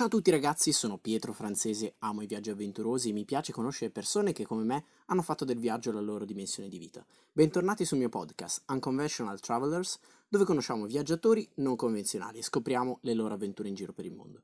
Ciao a tutti ragazzi, sono Pietro Francese, amo i viaggi avventurosi e mi piace conoscere persone che come me hanno fatto del viaggio la loro dimensione di vita. Bentornati sul mio podcast Unconventional Travelers, dove conosciamo viaggiatori non convenzionali e scopriamo le loro avventure in giro per il mondo.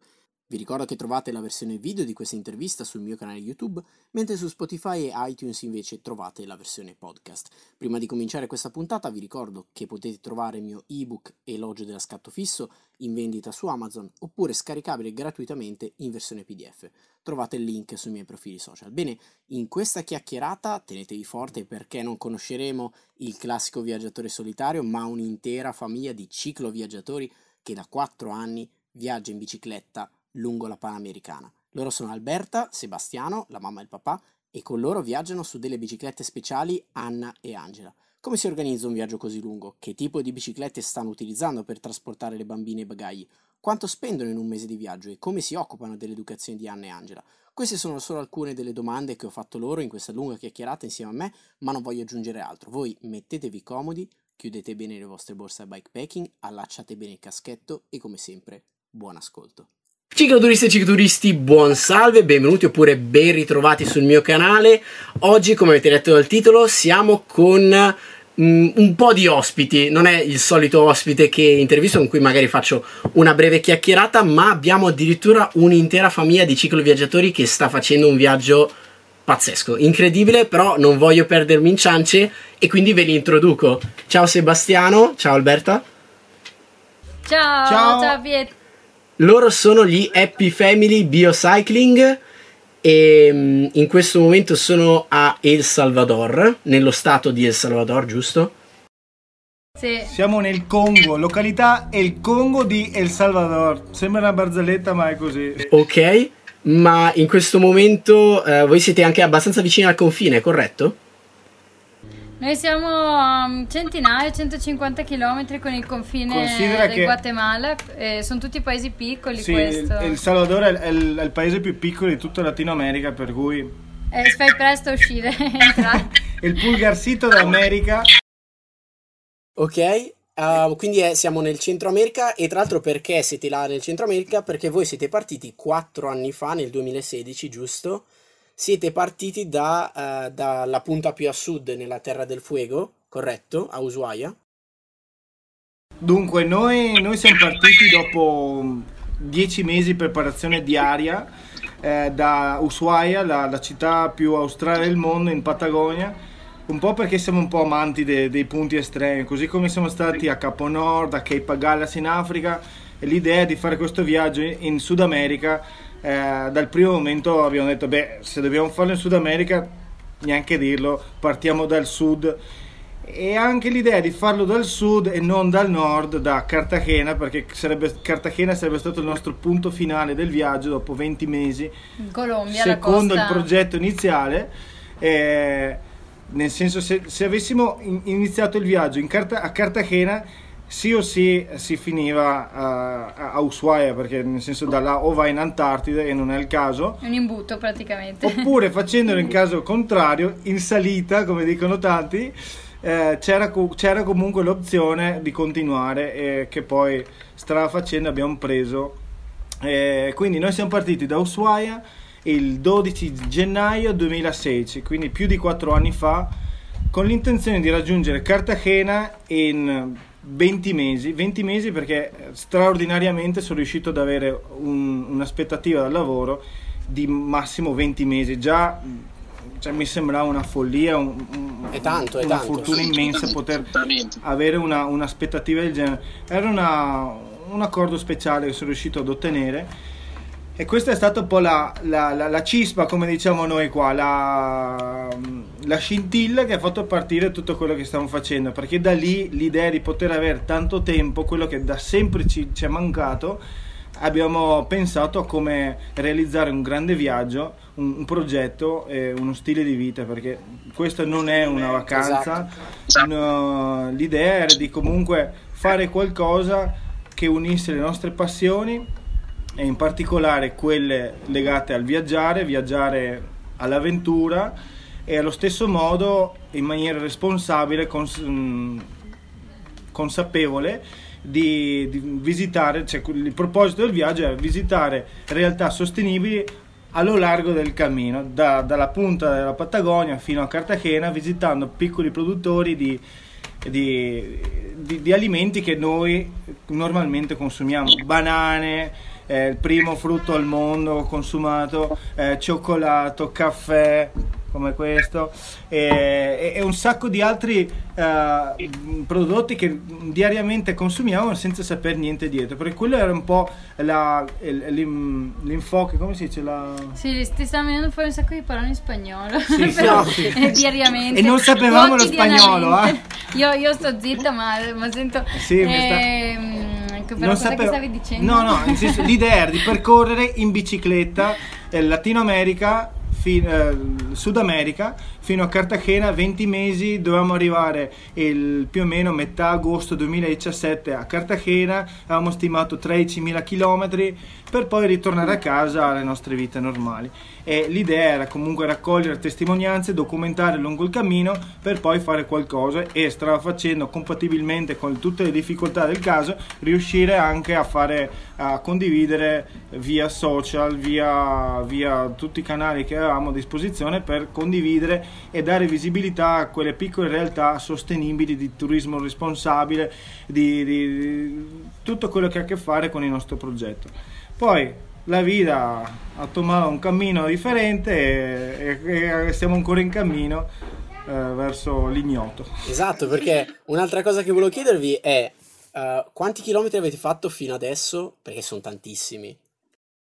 Vi ricordo che trovate la versione video di questa intervista sul mio canale YouTube, mentre su Spotify e iTunes invece trovate la versione podcast. Prima di cominciare questa puntata vi ricordo che potete trovare il mio ebook Elogio della scatto fisso in vendita su Amazon oppure scaricabile gratuitamente in versione PDF. Trovate il link sui miei profili social. Bene, in questa chiacchierata tenetevi forte perché non conosceremo il classico viaggiatore solitario, ma un'intera famiglia di cicloviaggiatori che da 4 anni viaggia in bicicletta lungo la Panamericana. Loro sono Alberta, Sebastiano, la mamma e il papà, e con loro viaggiano su delle biciclette speciali Anna e Angela. Come si organizza un viaggio così lungo? Che tipo di biciclette stanno utilizzando per trasportare le bambine e i bagagli? Quanto spendono in un mese di viaggio e come si occupano dell'educazione di Anna e Angela? Queste sono solo alcune delle domande che ho fatto loro in questa lunga chiacchierata insieme a me, ma non voglio aggiungere altro. Voi mettetevi comodi, chiudete bene le vostre borse a bikepacking, allacciate bene il caschetto e come sempre, buon ascolto. Cicloturisti e cicloturisti, buon salve, benvenuti oppure ben ritrovati sul mio canale. Oggi, come avete letto dal titolo, siamo con mm, un po' di ospiti. Non è il solito ospite che intervisto con cui magari faccio una breve chiacchierata, ma abbiamo addirittura un'intera famiglia di cicloviaggiatori che sta facendo un viaggio pazzesco, incredibile, però non voglio perdermi in ciance e quindi ve li introduco. Ciao Sebastiano, ciao Alberta. Ciao, ciao, ciao Pietro. Loro sono gli Happy Family Biocycling e mm, in questo momento sono a El Salvador, nello stato di El Salvador, giusto? Sì. Siamo nel Congo, località El Congo di El Salvador. Sembra una barzelletta, ma è così. Ok, ma in questo momento eh, voi siete anche abbastanza vicini al confine, corretto? Noi siamo a um, centinaia, 150 km con il confine Considera del Guatemala, eh, sono tutti paesi piccoli sì, questo. Il, il Salvador è, è, il, è, il, paese più piccolo di tutta Latino America, per cui... Eh, fai presto a uscire, il pulgarsito d'America. Ok, uh, quindi è, siamo nel Centro America e tra l'altro perché siete là nel Centro America? Perché voi siete partiti 4 anni fa, nel 2016, giusto? Siete partiti da, uh, dalla punta più a sud nella Terra del Fuego, corretto? A Ushuaia? Dunque, noi, noi siamo partiti dopo dieci mesi di preparazione diaria eh, da Ushuaia, la, la, città più australe del mondo, in Patagonia, un po' perché siamo un po' amanti de, dei punti estremi, così come siamo stati a Capo Nord, a Cape Gallas in Africa, e l'idea di fare questo viaggio in Sud America eh, dal primo momento abbiamo detto, beh, se dobbiamo farlo in Sud America, neanche dirlo, partiamo dal sud. E anche l'idea di farlo dal sud e non dal nord, da Cartagena, perché sarebbe, Cartagena sarebbe stato il nostro punto finale del viaggio dopo 20 mesi, in Colombia, secondo il progetto iniziale. Eh, nel senso, se, se avessimo iniziato il viaggio Carta- a Cartagena sì o sì si finiva a, a Ushuaia perché nel senso da là o vai in Antartide e non è il caso un imbuto praticamente. oppure facendolo in caso contrario in salita come dicono tanti eh, c'era, c'era, comunque l'opzione di continuare e che poi strada facendo abbiamo preso. Eh, quindi noi siamo partiti da Ushuaia il 12 gennaio 2016 quindi più di 4 anni fa con l'intenzione di raggiungere Cartagena in 20 mesi, 20 mesi perché straordinariamente sono riuscito ad avere un, un'aspettativa dal lavoro di massimo 20 mesi. Già cioè, mi sembrava una follia, un, un, è tanto, è una tanto. fortuna immensa poter avere una, un'aspettativa del genere. Era una, un accordo speciale che sono riuscito ad ottenere e questa è stata un po' la, la, la, la cispa, come diciamo noi qua, la, scintilla che ha fatto partire tutto quello che stiamo facendo, perché da lì l'idea di poter avere tanto tempo, quello che da sempre ci, ci è mancato, abbiamo pensato a come realizzare un grande viaggio, un, un progetto e uno stile di vita, perché questo non è una vacanza, esatto. no, l'idea era di comunque fare qualcosa che unisse le nostre passioni e in particolare quelle legate al viaggiare, viaggiare all'avventura e allo stesso modo in maniera responsabile, cons- consapevole di, di visitare, cioè il proposito del viaggio è visitare realtà sostenibili allo largo del cammino, da, dalla punta della Patagonia fino a Cartagena, visitando piccoli produttori di, di, di, di alimenti che noi normalmente consumiamo, banane, eh, il primo frutto al mondo consumato, eh, cioccolato, caffè, come questo e, e un sacco di altri uh, prodotti che diariamente consumiamo senza sapere niente dietro perché quello era un po' la, l'infoque come si dice la... sì ti stanno venendo fuori un sacco di parole in spagnolo sì, Però, sì. Eh, diariamente e non sapevamo lo spagnolo eh? io, io, sto zitta ma, ma sento sì, eh, sta... però non sapevo... stavi dicendo? no no senso, l'idea era di percorrere in bicicletta eh, Latino America fin, eh, Sud America fino a Cartagena 20 mesi dovevamo arrivare il, più o meno metà agosto 2017 a Cartagena avevamo stimato 13.000 km per poi ritornare a casa alle nostre vite normali. E l'idea era comunque raccogliere testimonianze documentare lungo il cammino per poi fare qualcosa e stava facendo compatibilmente con tutte le difficoltà del caso riuscire anche a fare a condividere via social via, via tutti i canali che avevamo a disposizione per condividere e dare visibilità a quelle piccole realtà sostenibili di turismo responsabile, di, di, di tutto quello che ha a che fare con il nostro progetto. Poi la vita ha tomato un cammino differente e, e siamo ancora in cammino eh, verso l'ignoto. Esatto, perché un'altra cosa che volevo chiedervi è uh, quanti chilometri avete fatto fino adesso? Perché sono tantissimi.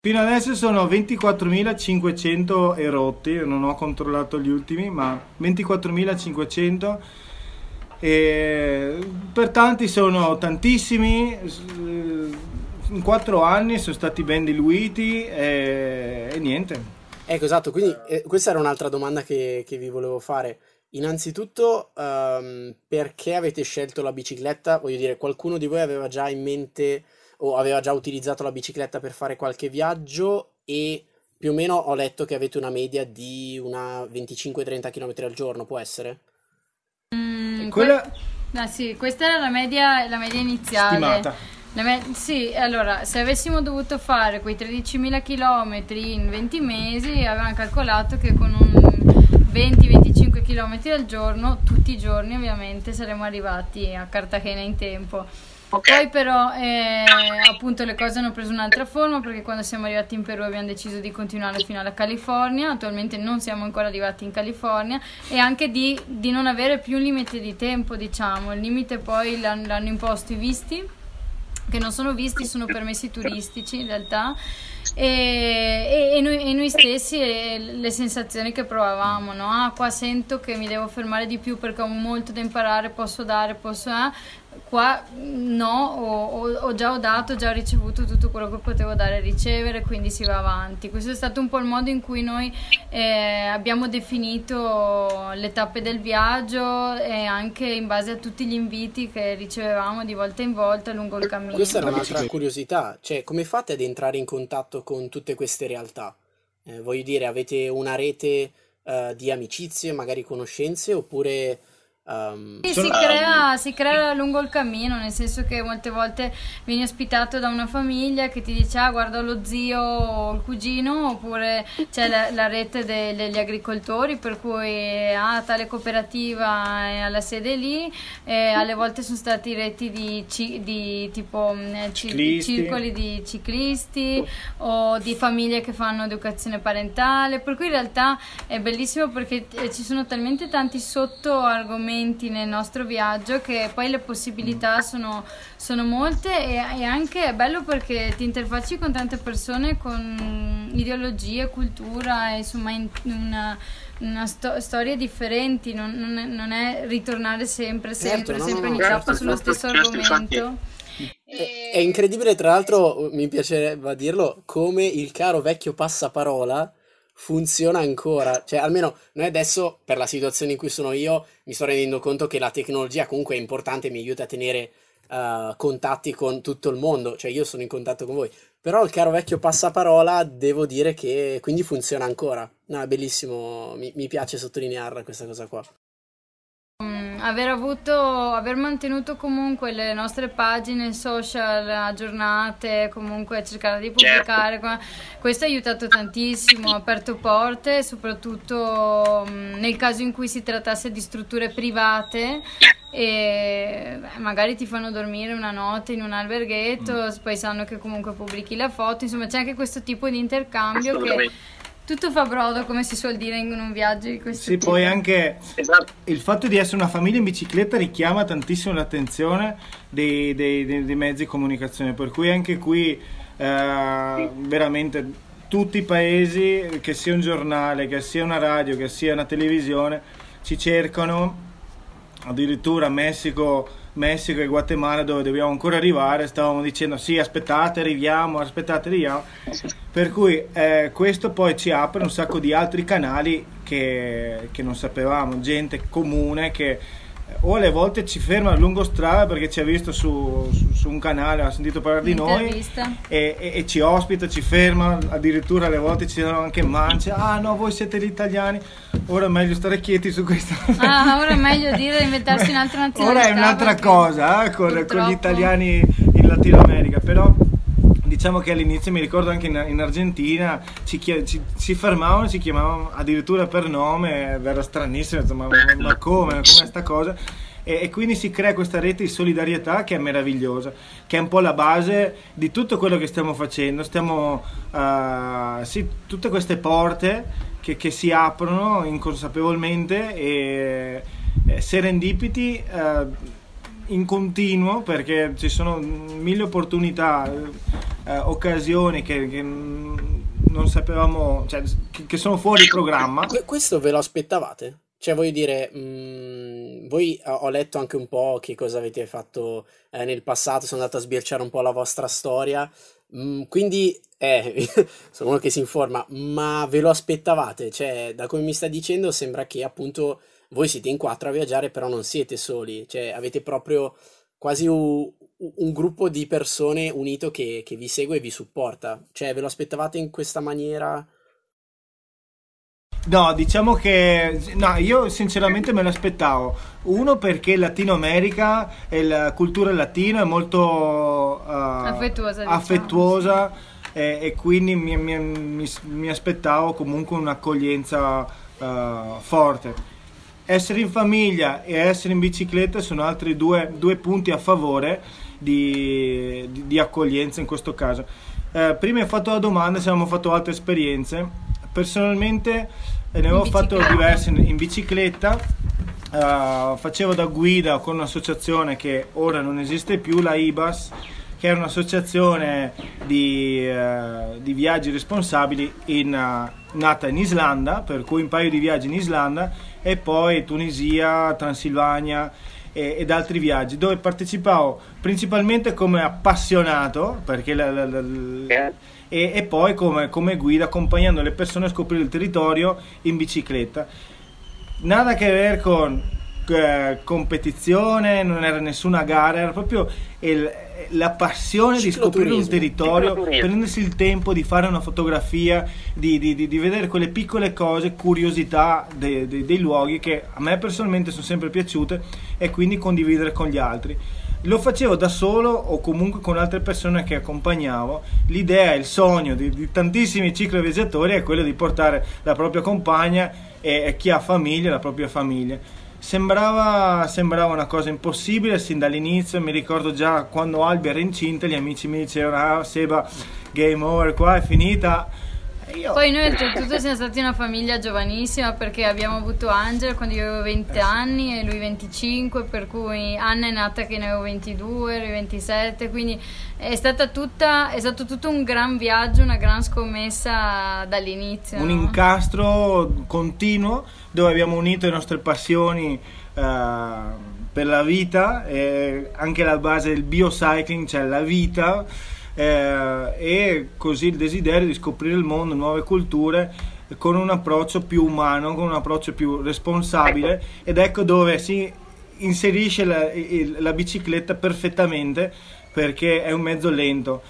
Fino adesso sono 24.500 erotti, non ho controllato gli ultimi, ma 24.500 e per tanti sono tantissimi, in quattro anni sono stati ben diluiti e, e niente. Ecco, esatto, quindi eh, questa era un'altra domanda che, che vi volevo fare. Innanzitutto, um, perché avete scelto la bicicletta? Voglio dire, qualcuno di voi aveva già in mente o aveva già utilizzato la bicicletta per fare qualche viaggio e più o meno ho letto che avete una media di una 25-30 km al giorno, può essere? Mm, Quella... que- ah, sì, questa era la media, la media iniziale. Stimata. Me- sì, allora, se avessimo dovuto fare quei 13.000 km in 20 mesi, avevamo calcolato che con un 20-25 km al giorno, tutti i giorni ovviamente, saremmo arrivati a Cartagena in tempo. Okay. Poi però eh, appunto le cose hanno preso un'altra forma perché quando siamo arrivati in Perù abbiamo deciso di continuare fino alla California, attualmente non siamo ancora arrivati in California e anche di, di non avere più un limite di tempo diciamo, il limite poi l'hanno, l'hanno imposto i visti che non sono visti, sono permessi turistici in realtà e, e, e, noi, e noi, stessi le sensazioni che provavamo, no? Ah, qua sento che mi devo fermare di più perché ho molto da imparare, posso dare, posso... Eh? Qua no, ho, ho, già ho dato, ho già ricevuto tutto quello che potevo dare e ricevere, quindi si va avanti. Questo è stato un po' il modo in cui noi eh, abbiamo definito le tappe del viaggio e anche in base a tutti gli inviti che ricevevamo di volta in volta lungo il cammino. Questa è un'altra curiosità, cioè come fate ad entrare in contatto con tutte queste realtà? Eh, voglio dire, avete una rete uh, di amicizie, magari conoscenze, oppure Um, sì, si, crea, si, crea, lungo il cammino, nel senso che molte volte vieni ospitato da una famiglia che ti dice ah guarda lo zio o il cugino oppure c'è la, la rete de, degli agricoltori per cui ah tale cooperativa è alla sede lì e alle volte sono stati reti di, di tipo mm, ci, circoli di ciclisti o di famiglie che fanno educazione parentale per cui in realtà è bellissimo perché eh, ci sono talmente tanti sotto argomenti momenti nel nostro viaggio che poi le possibilità sono, sono molte e, e, anche è bello perché ti interfacci con tante persone con ideologie, cultura, insomma in una, una sto- storie differenti, non, non, è, non, è, ritornare sempre, sempre, certo, sempre no, no, certo, sullo certo, stesso argomento. È, è incredibile, tra l'altro, mi piacerebbe dirlo, come il caro vecchio passaparola funziona ancora. Cioè, almeno noi adesso, per la situazione in cui sono io, mi sto rendendo conto che la tecnologia comunque è importante, mi aiuta a tenere uh, contatti con tutto il mondo. Cioè, io sono in contatto con voi. Però il caro vecchio passaparola, devo dire che quindi funziona ancora. No, è bellissimo, mi, mi piace sottolinearla questa cosa qua aver avuto, aver mantenuto comunque le nostre pagine social aggiornate, comunque cercare di pubblicare, certo. questo ha aiutato tantissimo, ha aperto porte, soprattutto mh, nel caso in cui si trattasse di strutture private e beh, magari ti fanno dormire una notte in un alberghetto, mm. poi sanno che comunque pubblichi la foto, insomma c'è anche questo tipo di intercambio che tutto fa brodo, come si suol dire in un viaggio di questo Sì, tipo. poi anche esatto. il fatto di essere una famiglia in bicicletta richiama tantissimo l'attenzione dei, dei, dei, dei mezzi di comunicazione, per cui anche qui eh, veramente tutti i paesi, che sia un giornale, che sia una radio, che sia una televisione, ci cercano, addirittura Messico Messico e Guatemala dove dobbiamo ancora arrivare, stavamo dicendo sì aspettate arriviamo, aspettate arriviamo, per cui eh, questo poi ci apre un sacco di altri canali che, che non sapevamo, gente comune che o alle volte ci ferma lungo strada perché ci ha visto su, su, su un canale, ha sentito parlare di noi e, e, e, ci ospita, ci ferma, addirittura alle volte ci danno anche mance, ah no voi siete gli italiani, ora è meglio stare quieti su questo. Ah, ora è meglio dire inventarsi un'altra nazionalità. Ora è un'altra cosa eh, con, con gli italiani in Latino America, però diciamo che all'inizio mi ricordo anche in, in Argentina ci, ci, ci, fermavano, ci chiamavano addirittura per nome, era stranissimo, ma, ma, ma come, come sta cosa? E, e, quindi si crea questa rete di solidarietà che è meravigliosa, che è un po' la base di tutto quello che stiamo facendo. Stiamo, uh, sì, tutte queste porte che, che, si aprono inconsapevolmente e, e serendipiti. Uh, in continuo perché ci sono mille opportunità eh, occasioni che, che, non sapevamo, cioè, che, che, sono fuori programma. Questo ve lo aspettavate? Cioè, voglio dire, mh, mm, voi ho letto anche un po' che cosa avete fatto eh, nel passato, sono andato a sbirciare un po' la vostra storia, mh, mm, quindi eh, sono uno che si informa, ma ve lo aspettavate? Cioè, da come mi sta dicendo, sembra che appunto voi siete in quattro a viaggiare, però non siete soli, cioè avete proprio quasi un, un gruppo di persone unito che, che vi segue e vi supporta. Cioè, ve lo aspettavate in questa maniera? No, diciamo che no, io sinceramente me l'aspettavo. Uno perché Latino America e la cultura latina è molto uh, affettuosa, diciamo. affettuosa e, e, quindi mi, mi, mi, mi, aspettavo comunque un'accoglienza uh, forte. Essere in famiglia e essere in bicicletta sono altri due, due punti a favore di, di, di accoglienza in questo caso. Eh, prima hai fatto la domanda se abbiamo fatto altre esperienze. Personalmente eh, ne avevo fatto diverse in, in bicicletta. Uh, facevo da guida con un'associazione che ora non esiste più, la IBAS, che era un'associazione di, uh, di viaggi responsabili in, uh, nata in Islanda, per cui un paio di viaggi in Islanda e poi Tunisia, Transilvania e, ed altri viaggi dove partecipavo principalmente come appassionato perché la, la, la, eh. e, e, poi come, come, guida accompagnando le persone a scoprire il territorio in bicicletta nada a che vedere con eh, competizione non era nessuna gara era proprio il, la passione di scoprire un territorio, prendersi il tempo di fare una fotografia, di, di, di, di vedere quelle piccole cose, curiosità de, de, dei luoghi che a me personalmente sono sempre piaciute e quindi condividere con gli altri. Lo facevo da solo o comunque con altre persone che accompagnavo. L'idea, il sogno di, di tantissimi cicloviaggiatori è quello di portare la propria compagna e, e chi ha famiglia, la propria famiglia Sembrava, sembrava, una cosa impossibile sin dall'inizio, mi ricordo già quando Albi era incinta, gli amici mi dicevano ah Seba, game over, qua è finita. Io... Poi noi oltretutto siamo stati una famiglia giovanissima perché abbiamo avuto Angelo quando io avevo 20 eh anni e lui 25, per cui Anna è nata che ne avevo 22, lui 27, quindi è, tutta, è stato tutto un gran viaggio, una gran scommessa dall'inizio. Un no? incastro continuo dove abbiamo unito le nostre passioni uh, per la vita, e anche la base del biocycling, cioè la vita, eh, e così il desiderio di scoprire il mondo, nuove culture con un approccio più umano, con un approccio più responsabile ecco. ed ecco dove si inserisce la, la bicicletta perfettamente perché è un mezzo lento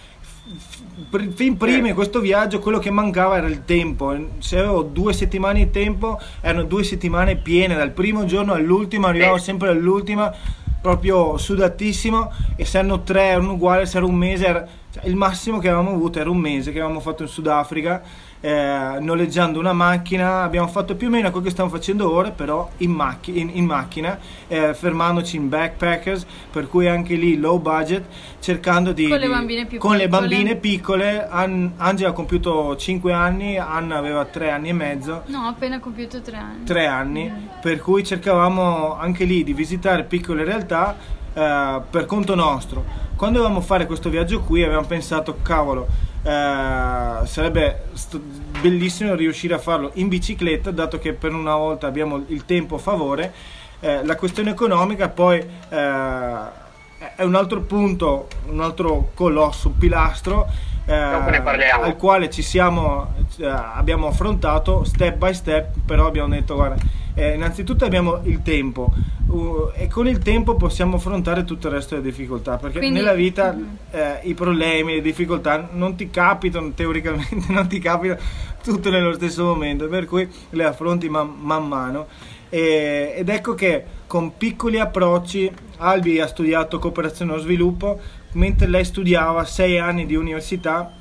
fin prima in questo viaggio quello che mancava era il tempo. Se avevo due settimane di tempo, erano due settimane piene, dal primo giorno all'ultimo, arrivavo sempre all'ultima, proprio sudatissimo. E se erano tre, erano uguali, se era un mese, era, cioè, il massimo che avevamo avuto era un mese che avevamo fatto in Sudafrica eh, noleggiando una macchina, abbiamo fatto più o meno quello che stiamo facendo ora, però in, macch- in, in macchina, eh, fermandoci in backpackers, per cui anche lì low budget, cercando di... Con le bambine più con piccole. le bambine piccole, An- Angela ha compiuto 5 anni, Anna aveva 3 anni e mezzo. No, appena compiuto 3 anni. 3 anni, mm. per cui cercavamo anche lì di visitare piccole realtà eh, per conto nostro. Quando dovevamo fare questo viaggio qui avevamo pensato, cavolo, eh, sarebbe st- bellissimo riuscire a farlo in bicicletta, dato che per una volta abbiamo il tempo a favore. Eh, la questione economica poi eh, è un altro punto, un altro colosso, un pilastro eh, al quale ci siamo, eh, abbiamo affrontato step by step, però abbiamo detto guarda, eh, innanzitutto abbiamo il tempo uh, e con il tempo possiamo affrontare tutto il resto delle difficoltà, perché Quindi, nella vita uh-huh. eh, i problemi, le difficoltà non ti capitano teoricamente, non ti capitano tutte nello stesso momento, per cui le affronti man, man mano. E, ed ecco che con piccoli approcci Albi ha studiato cooperazione allo sviluppo, mentre lei studiava sei anni di università,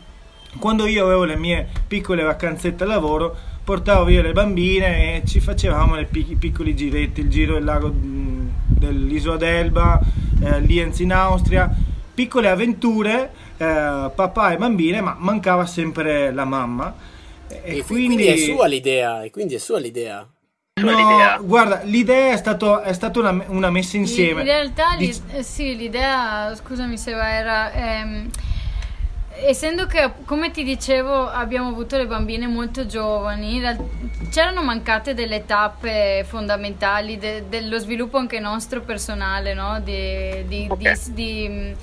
quando io avevo le mie piccole vacanzette a lavoro, portavo via le bambine e ci facevamo i pic- piccoli giretti, il giro del lago dell'isola d'Elba, eh, Lienz in Austria, piccole avventure, eh, papà e bambine, ma mancava sempre la mamma. E, e quindi... quindi... è sua l'idea, e quindi è sua l'idea. No, l'idea. guarda, l'idea è, stato, è stata una, una, messa insieme. In realtà, Dic- sì, l'idea, scusami se era... Ehm, essendo che, come ti dicevo, abbiamo avuto le bambine molto giovani, c'erano mancate delle tappe fondamentali de, dello sviluppo anche nostro personale, no? di, di, okay. di, di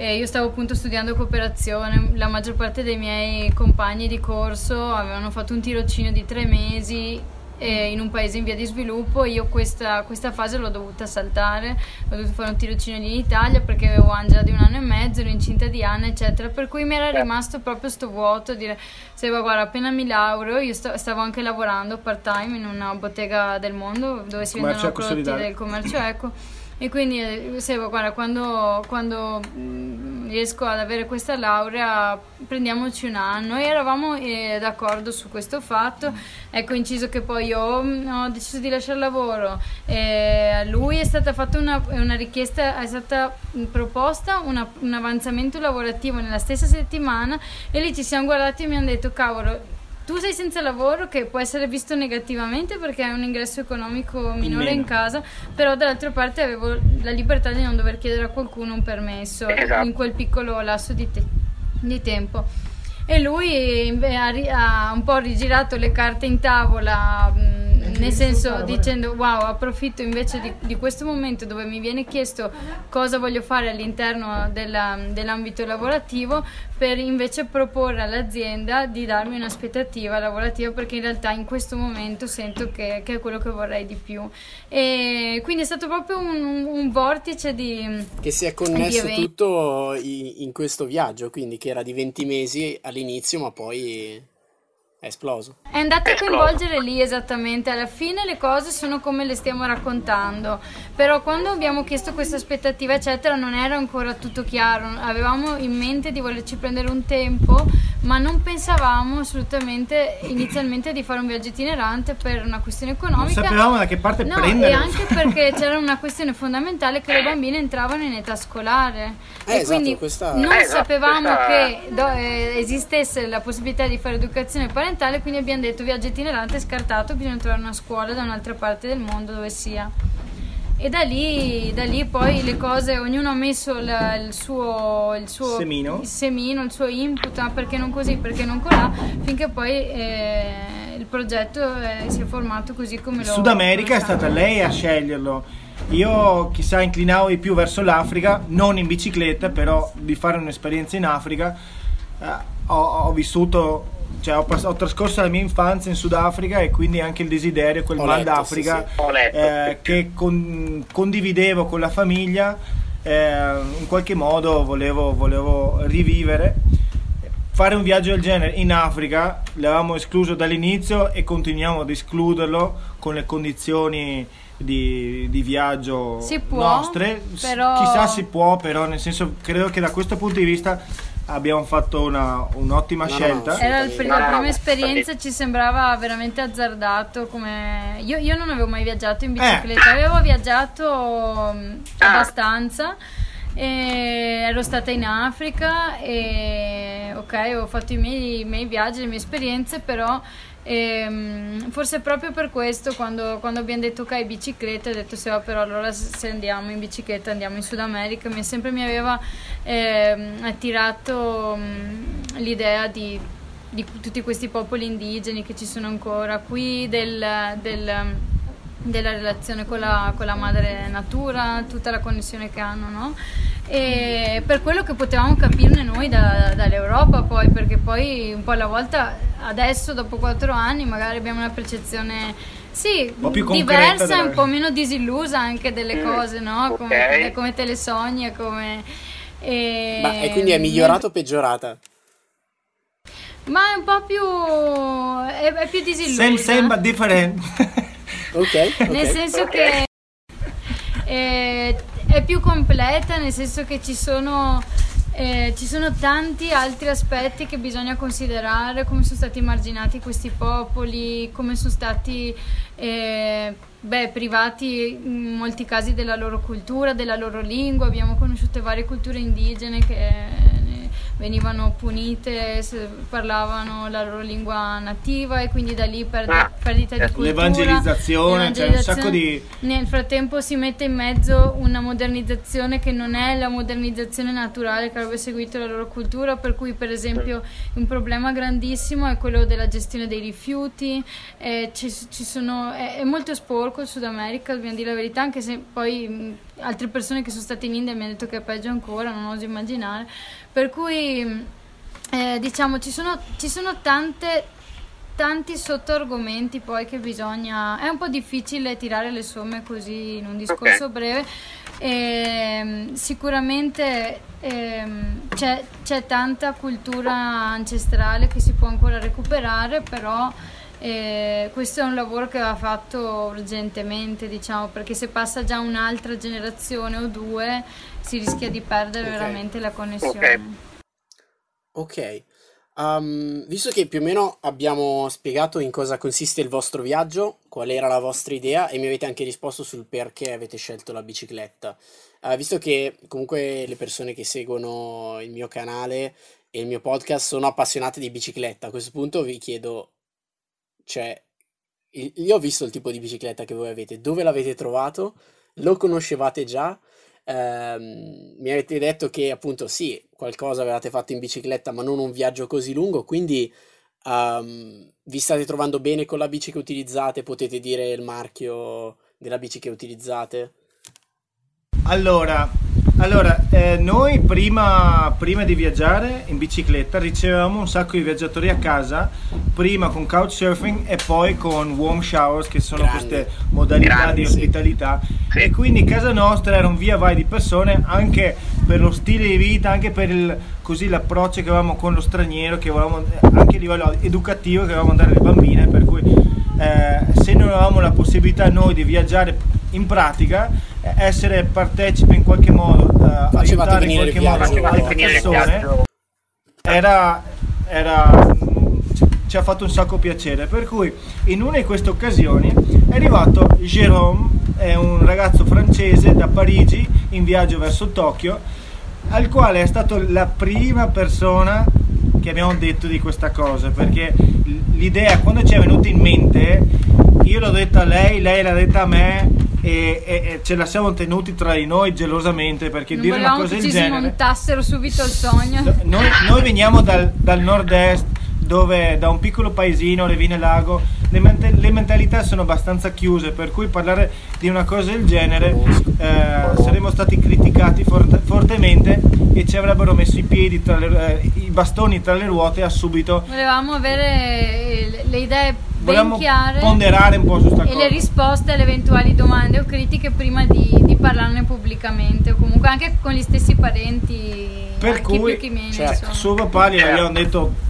eh, io stavo appunto studiando cooperazione, la maggior parte dei miei compagni di corso avevano fatto un tirocinio di tre mesi eh, in un paese in via di sviluppo. Io questa, questa, fase l'ho dovuta saltare, ho dovuto fare un tirocinio in Italia perché avevo Angela di un anno e mezzo, ero incinta di Anna, eccetera. Per cui mi era rimasto proprio sto vuoto, dire, se guarda, appena mi laureo, io st- stavo anche lavorando part time in una bottega del mondo dove si vendono prodotti del commercio ecco e quindi eh, dicevo, guarda, quando, quando mm, riesco ad avere questa laurea prendiamoci un anno e eravamo eh, d'accordo su questo fatto. È coinciso che poi io mm, ho deciso di lasciare il lavoro. E a lui è stata fatta una, una richiesta, è stata proposta una, un avanzamento lavorativo nella stessa settimana e lì ci siamo guardati e mi hanno detto, cavolo, tu sei senza lavoro che può essere visto negativamente perché hai un ingresso economico minore in, in casa, però dall'altra parte avevo la libertà di non dover chiedere a qualcuno un permesso esatto. in quel piccolo lasso di, te- di tempo. E lui ha, un po' rigirato le carte in tavola nel senso dicendo wow approfitto invece di, di, questo momento dove mi viene chiesto cosa voglio fare all'interno della, dell'ambito lavorativo per invece proporre all'azienda di darmi un'aspettativa lavorativa perché in realtà in questo momento sento che, che è quello che vorrei di più. E quindi è stato proprio un, un vortice di che si è connesso tutto in, in questo viaggio quindi che era di 20 mesi all'inizio ma poi è esploso. È andato a coinvolgere lì esattamente, alla fine le cose sono come le stiamo raccontando, però quando abbiamo chiesto questa aspettativa eccetera non era ancora tutto chiaro, avevamo in mente di volerci prendere un tempo, ma non pensavamo assolutamente inizialmente di fare un viaggio itinerante per una questione economica. Non sapevamo da che parte no, prendere. E anche perché c'era una questione fondamentale che le bambine entravano in età scolare eh, e esatto, quindi questa... non eh, esatto, sapevamo questa... che do, eh, esistesse la possibilità di fare educazione parentale parentale, quindi abbiamo detto viaggio itinerante scartato, bisogna trovare una scuola da un'altra parte del mondo dove sia. E da lì, da lì poi le cose, ognuno ha messo la, il, suo, il, suo, semino. il semino, il suo input, ah, perché non così, perché non colà, finché poi eh, il progetto eh, si è formato così come lo... Sud America è stata lei a sceglierlo. Io chissà inclinavo di più verso l'Africa, non in bicicletta, però di fare un'esperienza in Africa. Eh, ho, ho vissuto cioè, ho, pass- ho, trascorso la mia infanzia in Sudafrica e quindi anche il desiderio, quel mal d'Africa sì, sì. eh, che con- condividevo con la famiglia, eh, in qualche modo volevo, volevo rivivere. fare un viaggio del genere in Africa l'avevamo escluso dall'inizio e continuiamo ad escluderlo con le condizioni di, di viaggio può, nostre. Però... Chissà si può, però nel senso credo che da questo punto di vista abbiamo fatto una, un'ottima no, scelta. No, Era pr- la prima esperienza, ci sembrava veramente azzardato. Come... Io, io, non avevo mai viaggiato in bicicletta, eh. avevo viaggiato um, abbastanza. E ero stata in Africa e ok, ho fatto i miei, i miei viaggi, le mie esperienze, però ehm, forse proprio per questo quando, quando, abbiamo detto ok bicicletta ho detto se va però allora se andiamo in bicicletta andiamo in Sud America mi, sempre mi aveva ehm, attirato mh, l'idea di, di, tutti questi popoli indigeni che ci sono ancora. Qui del, del della relazione con la, con la, madre natura, tutta la connessione che hanno, no? E per quello che potevamo capirne noi da, dall'Europa poi, perché poi un po' alla volta, adesso dopo quattro anni magari abbiamo una percezione sì, un diversa e un po' meno disillusa anche delle mm. cose, no? Come, okay. come te le sogni, come... E... Ma, e quindi è migliorata o peggiorata? Ma è un po' più... è, è più disillusa. Same, same but different. ok. Nel senso che... Eh, è più completa, nel senso che ci sono, eh, ci sono tanti altri aspetti che bisogna considerare, come sono stati marginati questi popoli, come sono stati eh, beh, privati in molti casi della loro cultura, della loro lingua. Abbiamo conosciuto varie culture indigene che venivano punite se parlavano la loro lingua nativa e quindi da lì perde, ah, perdita di cultura. L'evangelizzazione, cioè un sacco di... Nel frattempo si mette in mezzo una modernizzazione che non è la modernizzazione naturale che avrebbe seguito la loro cultura, per cui per esempio un problema grandissimo è quello della gestione dei rifiuti, eh, ci, ci sono, è, è, molto sporco il Sud America, dobbiamo dire la verità, anche se poi mh, altre persone che sono state in India mi hanno detto che è peggio ancora, non oso immaginare per cui eh, diciamo ci sono, ci sono tante, tanti sottoargomenti poi che bisogna... È un po' difficile tirare le somme così in un discorso okay. breve. E, ehm, sicuramente ehm, c'è, c'è, tanta cultura ancestrale che si può ancora recuperare, però eh, questo è un lavoro che va fatto urgentemente, diciamo, perché se passa già un'altra generazione o due si rischia di perdere okay. veramente la connessione. Ok. Um, visto che più o meno abbiamo spiegato in cosa consiste il vostro viaggio, qual era la vostra idea e mi avete anche risposto sul perché avete scelto la bicicletta, uh, visto che comunque le persone che seguono il mio canale e il mio podcast sono appassionate di bicicletta, a questo punto vi chiedo, cioè, io ho visto il tipo di bicicletta che voi avete, dove l'avete trovato? Lo conoscevate già? Ehm, mi avete detto che appunto sì, qualcosa avevate fatto in bicicletta, ma non un viaggio così lungo, quindi um, vi state trovando bene con la bici che utilizzate? Potete dire il marchio della bici che utilizzate? Allora, allora, eh, noi prima, prima, di viaggiare in bicicletta ricevevamo un sacco di viaggiatori a casa, prima con couchsurfing e poi con warm showers che sono Grande. queste modalità Grande, di ospitalità sì. e quindi casa nostra era un via vai di persone anche per lo stile di vita, anche per il, così, l'approccio che avevamo con lo straniero, che avevamo, anche a livello educativo che avevamo andare alle bambine, per cui eh, se non avevamo la possibilità noi di viaggiare in pratica essere partecipe in qualche modo, uh, aiutare in qualche modo altre persone, era, era, ci ha fatto un sacco piacere. Per cui in una di queste occasioni è arrivato Jérôme, è un ragazzo francese da Parigi in viaggio verso Tokyo, al quale è stata la prima persona che abbiamo detto di questa cosa, perché l'idea quando ci è venuta in mente, io l'ho detta a lei, lei l'ha detta a me e, e, e, ce la siamo tenuti tra di noi gelosamente perché non dire una cosa del genere ci smontassero subito il sogno. Noi, noi veniamo dal, dal nord-est dove da un piccolo paesino, Levine Lago, le, ment- le, mentalità sono abbastanza chiuse, per cui parlare di una cosa del genere eh, saremmo stati criticati for- fortemente e ci avrebbero messo i piedi, tra le, eh, i bastoni tra le ruote a subito. Volevamo avere le idee ben chiare ponderare un po' su sta e cosa. le risposte alle eventuali domande o critiche prima di, di parlarne pubblicamente o comunque anche con gli stessi parenti per cui più, meno, certo, suo papà gli avevano detto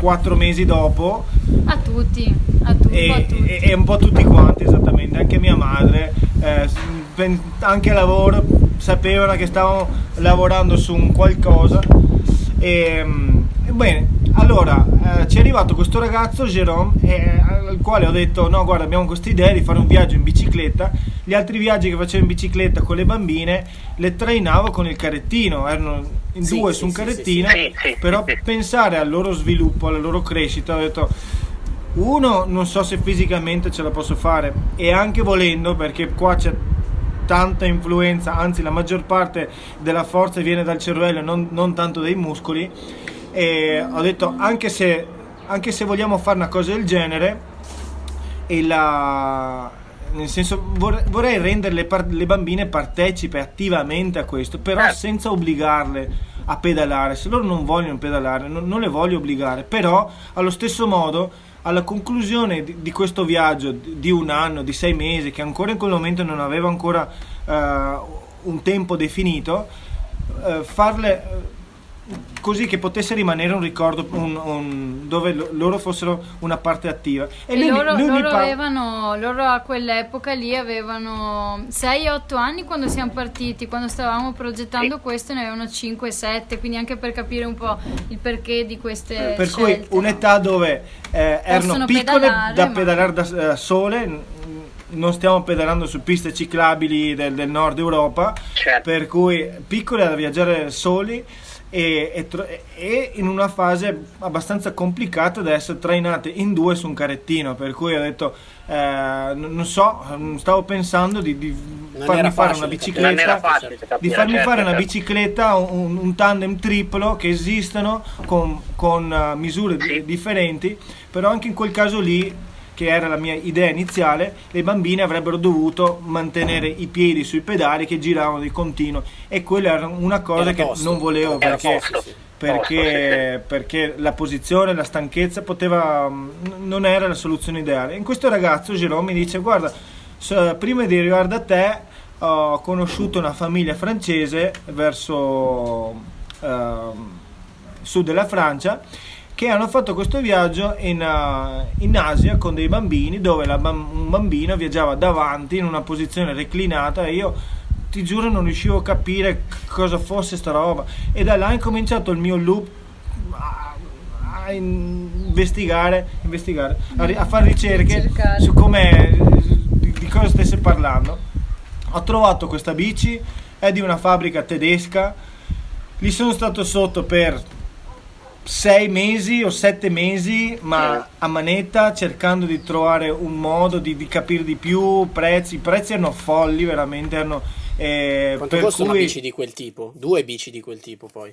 quattro mesi dopo a tutti, a tu, e, a tutti. E, e, un po' tutti quanti esattamente anche mia madre eh, anche lavoro sapevano che stavamo lavorando su un qualcosa e, bene allora eh, ci è arrivato questo ragazzo Jerome eh, al quale ho detto no guarda abbiamo questa idea di fare un viaggio in bicicletta. Gli altri viaggi che facevo in bicicletta con le bambine le trainavo con il carrettino erano in sì, due sì, su un sì, carrettino però pensare al loro sviluppo alla loro crescita ho detto uno non so se fisicamente ce la posso fare. E anche volendo perché qua c'è tanta influenza anzi la maggior parte della forza viene dal cervello non, non tanto dai muscoli e ho detto anche se, anche se vogliamo fare una cosa del genere la, nel senso vorrei, vorrei rendere le, par- le, bambine partecipe attivamente a questo però certo. senza obbligarle a pedalare se loro non vogliono pedalare non, non le voglio obbligare però allo stesso modo alla conclusione di, di, questo viaggio di un anno, di sei mesi, che ancora in quel momento non aveva ancora uh, un tempo definito, uh, farle così che potesse rimanere un ricordo un, un, dove lo, loro fossero una parte attiva. E, e lui, loro, lui loro, par- avevano, loro a quell'epoca lì avevano 6-8 anni quando siamo partiti, quando stavamo progettando sì. questo ne avevano 5-7, quindi anche per capire un po' il perché di queste Per scelte, cui un'età dove eh, erano piccole pedalare, da pedalare ma... da uh, sole non stiamo pedalando su piste ciclabili del, del nord Europa, certo. per cui piccole da viaggiare soli e, e, e, in una fase abbastanza complicata da essere trainate in due su un carettino per cui ho detto eh, non so stavo pensando di, di farmi fare una bicicletta facile, di farmi certo, fare una certo. bicicletta un, un, tandem triplo che esistono con, con uh, misure sì. differenti però anche in quel caso lì che era la mia idea iniziale, le bambine avrebbero dovuto mantenere i piedi sui pedali che giravano di continuo e quella era una cosa era che tosto. non volevo perché, perché, perché, la posizione, la stanchezza poteva, non era la soluzione ideale. In questo ragazzo Jerome mi dice guarda, prima di arrivare da te ho conosciuto una famiglia francese verso uh, sud della Francia che hanno fatto questo viaggio in, uh, in Asia con dei bambini dove bam- un bambino viaggiava davanti in una posizione reclinata e io ti giuro non riuscivo a capire cosa fosse sta roba. E da là è cominciato il mio loop a, a investigare, investigare a, a, fare ricerche Cercare. su come di, di cosa stesse parlando. Ho trovato questa bici è di una fabbrica tedesca. Lì sono stato sotto per sei mesi o sette mesi, ma a manetta cercando di trovare un modo di, di capire di più prezzi. I prezzi erano folli, veramente. Erano, eh, Quanto costa cui... bici di quel tipo? Due bici di quel tipo poi?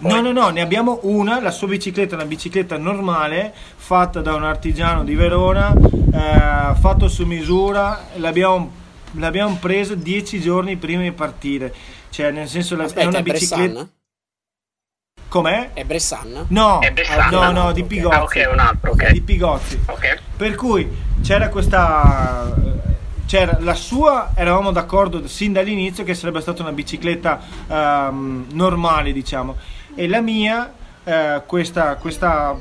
No, no, no, ne abbiamo una, la sua bicicletta è una bicicletta normale, fatta da un artigiano di Verona, eh, fatto su misura, l'abbiamo, l'abbiamo presa dieci giorni prima di partire. Cioè, nel senso, Aspetta, è una bicicletta... Bressan? Com'è? È Bressan? No, è Bressan, no, no, di Pigozzi. Ah, ok, un altro, ok. Di Pigozzi. Ok. Per cui c'era questa c'era la sua, eravamo d'accordo sin dall'inizio che sarebbe stata una bicicletta um, normale, diciamo, e la mia, uh, questa, questa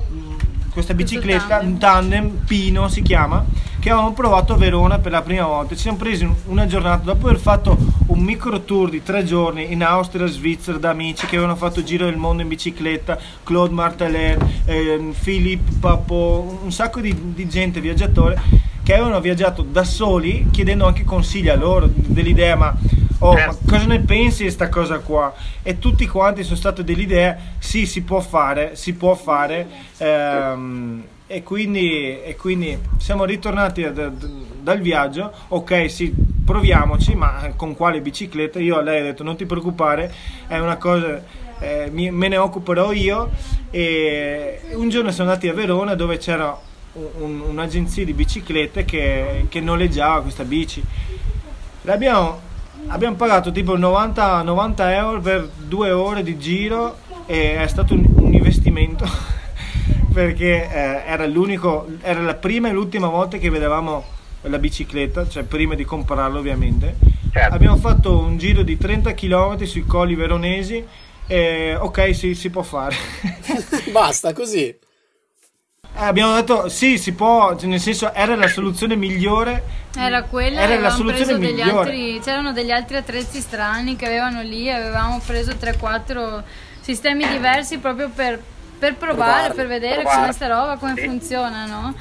questa bicicletta, un tandem, Pino si chiama, che avevamo provato a Verona per la prima volta. Ci siamo presi una giornata dopo aver fatto un micro tour di tre giorni in Austria, Svizzera da amici che avevano fatto il giro del mondo in bicicletta, Claude Marteler, eh, Philippe Papo, un sacco di, di gente viaggiatore che avevano viaggiato da soli chiedendo anche consigli a loro dell'idea ma oh, ma cosa ne pensi di questa cosa qua? E tutti quanti sono stati dell'idea, sì, si può fare, si può fare. Ehm, e, quindi, e quindi siamo ritornati da, da, dal viaggio, ok, sì, proviamoci, ma con quale bicicletta? Io a lei ho detto non ti preoccupare, è una cosa... Eh, mi, me ne occuperò io e un giorno siamo andati a Verona dove c'era un, un'agenzia di biciclette che, che noleggiava questa bici l'abbiamo abbiamo pagato tipo 90, 90 euro per due ore di giro e è stato un, un investimento perché eh, era, l'unico, era la prima e l'ultima volta che vedevamo la bicicletta, cioè prima di comprarla ovviamente. Certo. Abbiamo fatto un giro di 30 km sui colli veronesi E, ok, sì, si può fare. Basta così. Eh, abbiamo detto sì, si può, nel senso era la soluzione migliore. Era quella, era la soluzione migliore. Altri, c'erano degli altri attrezzi strani che avevano lì, avevamo preso 3-4 sistemi diversi proprio per, per provare, Provare. per vedere Provare. come sta roba, come sì. funziona, no?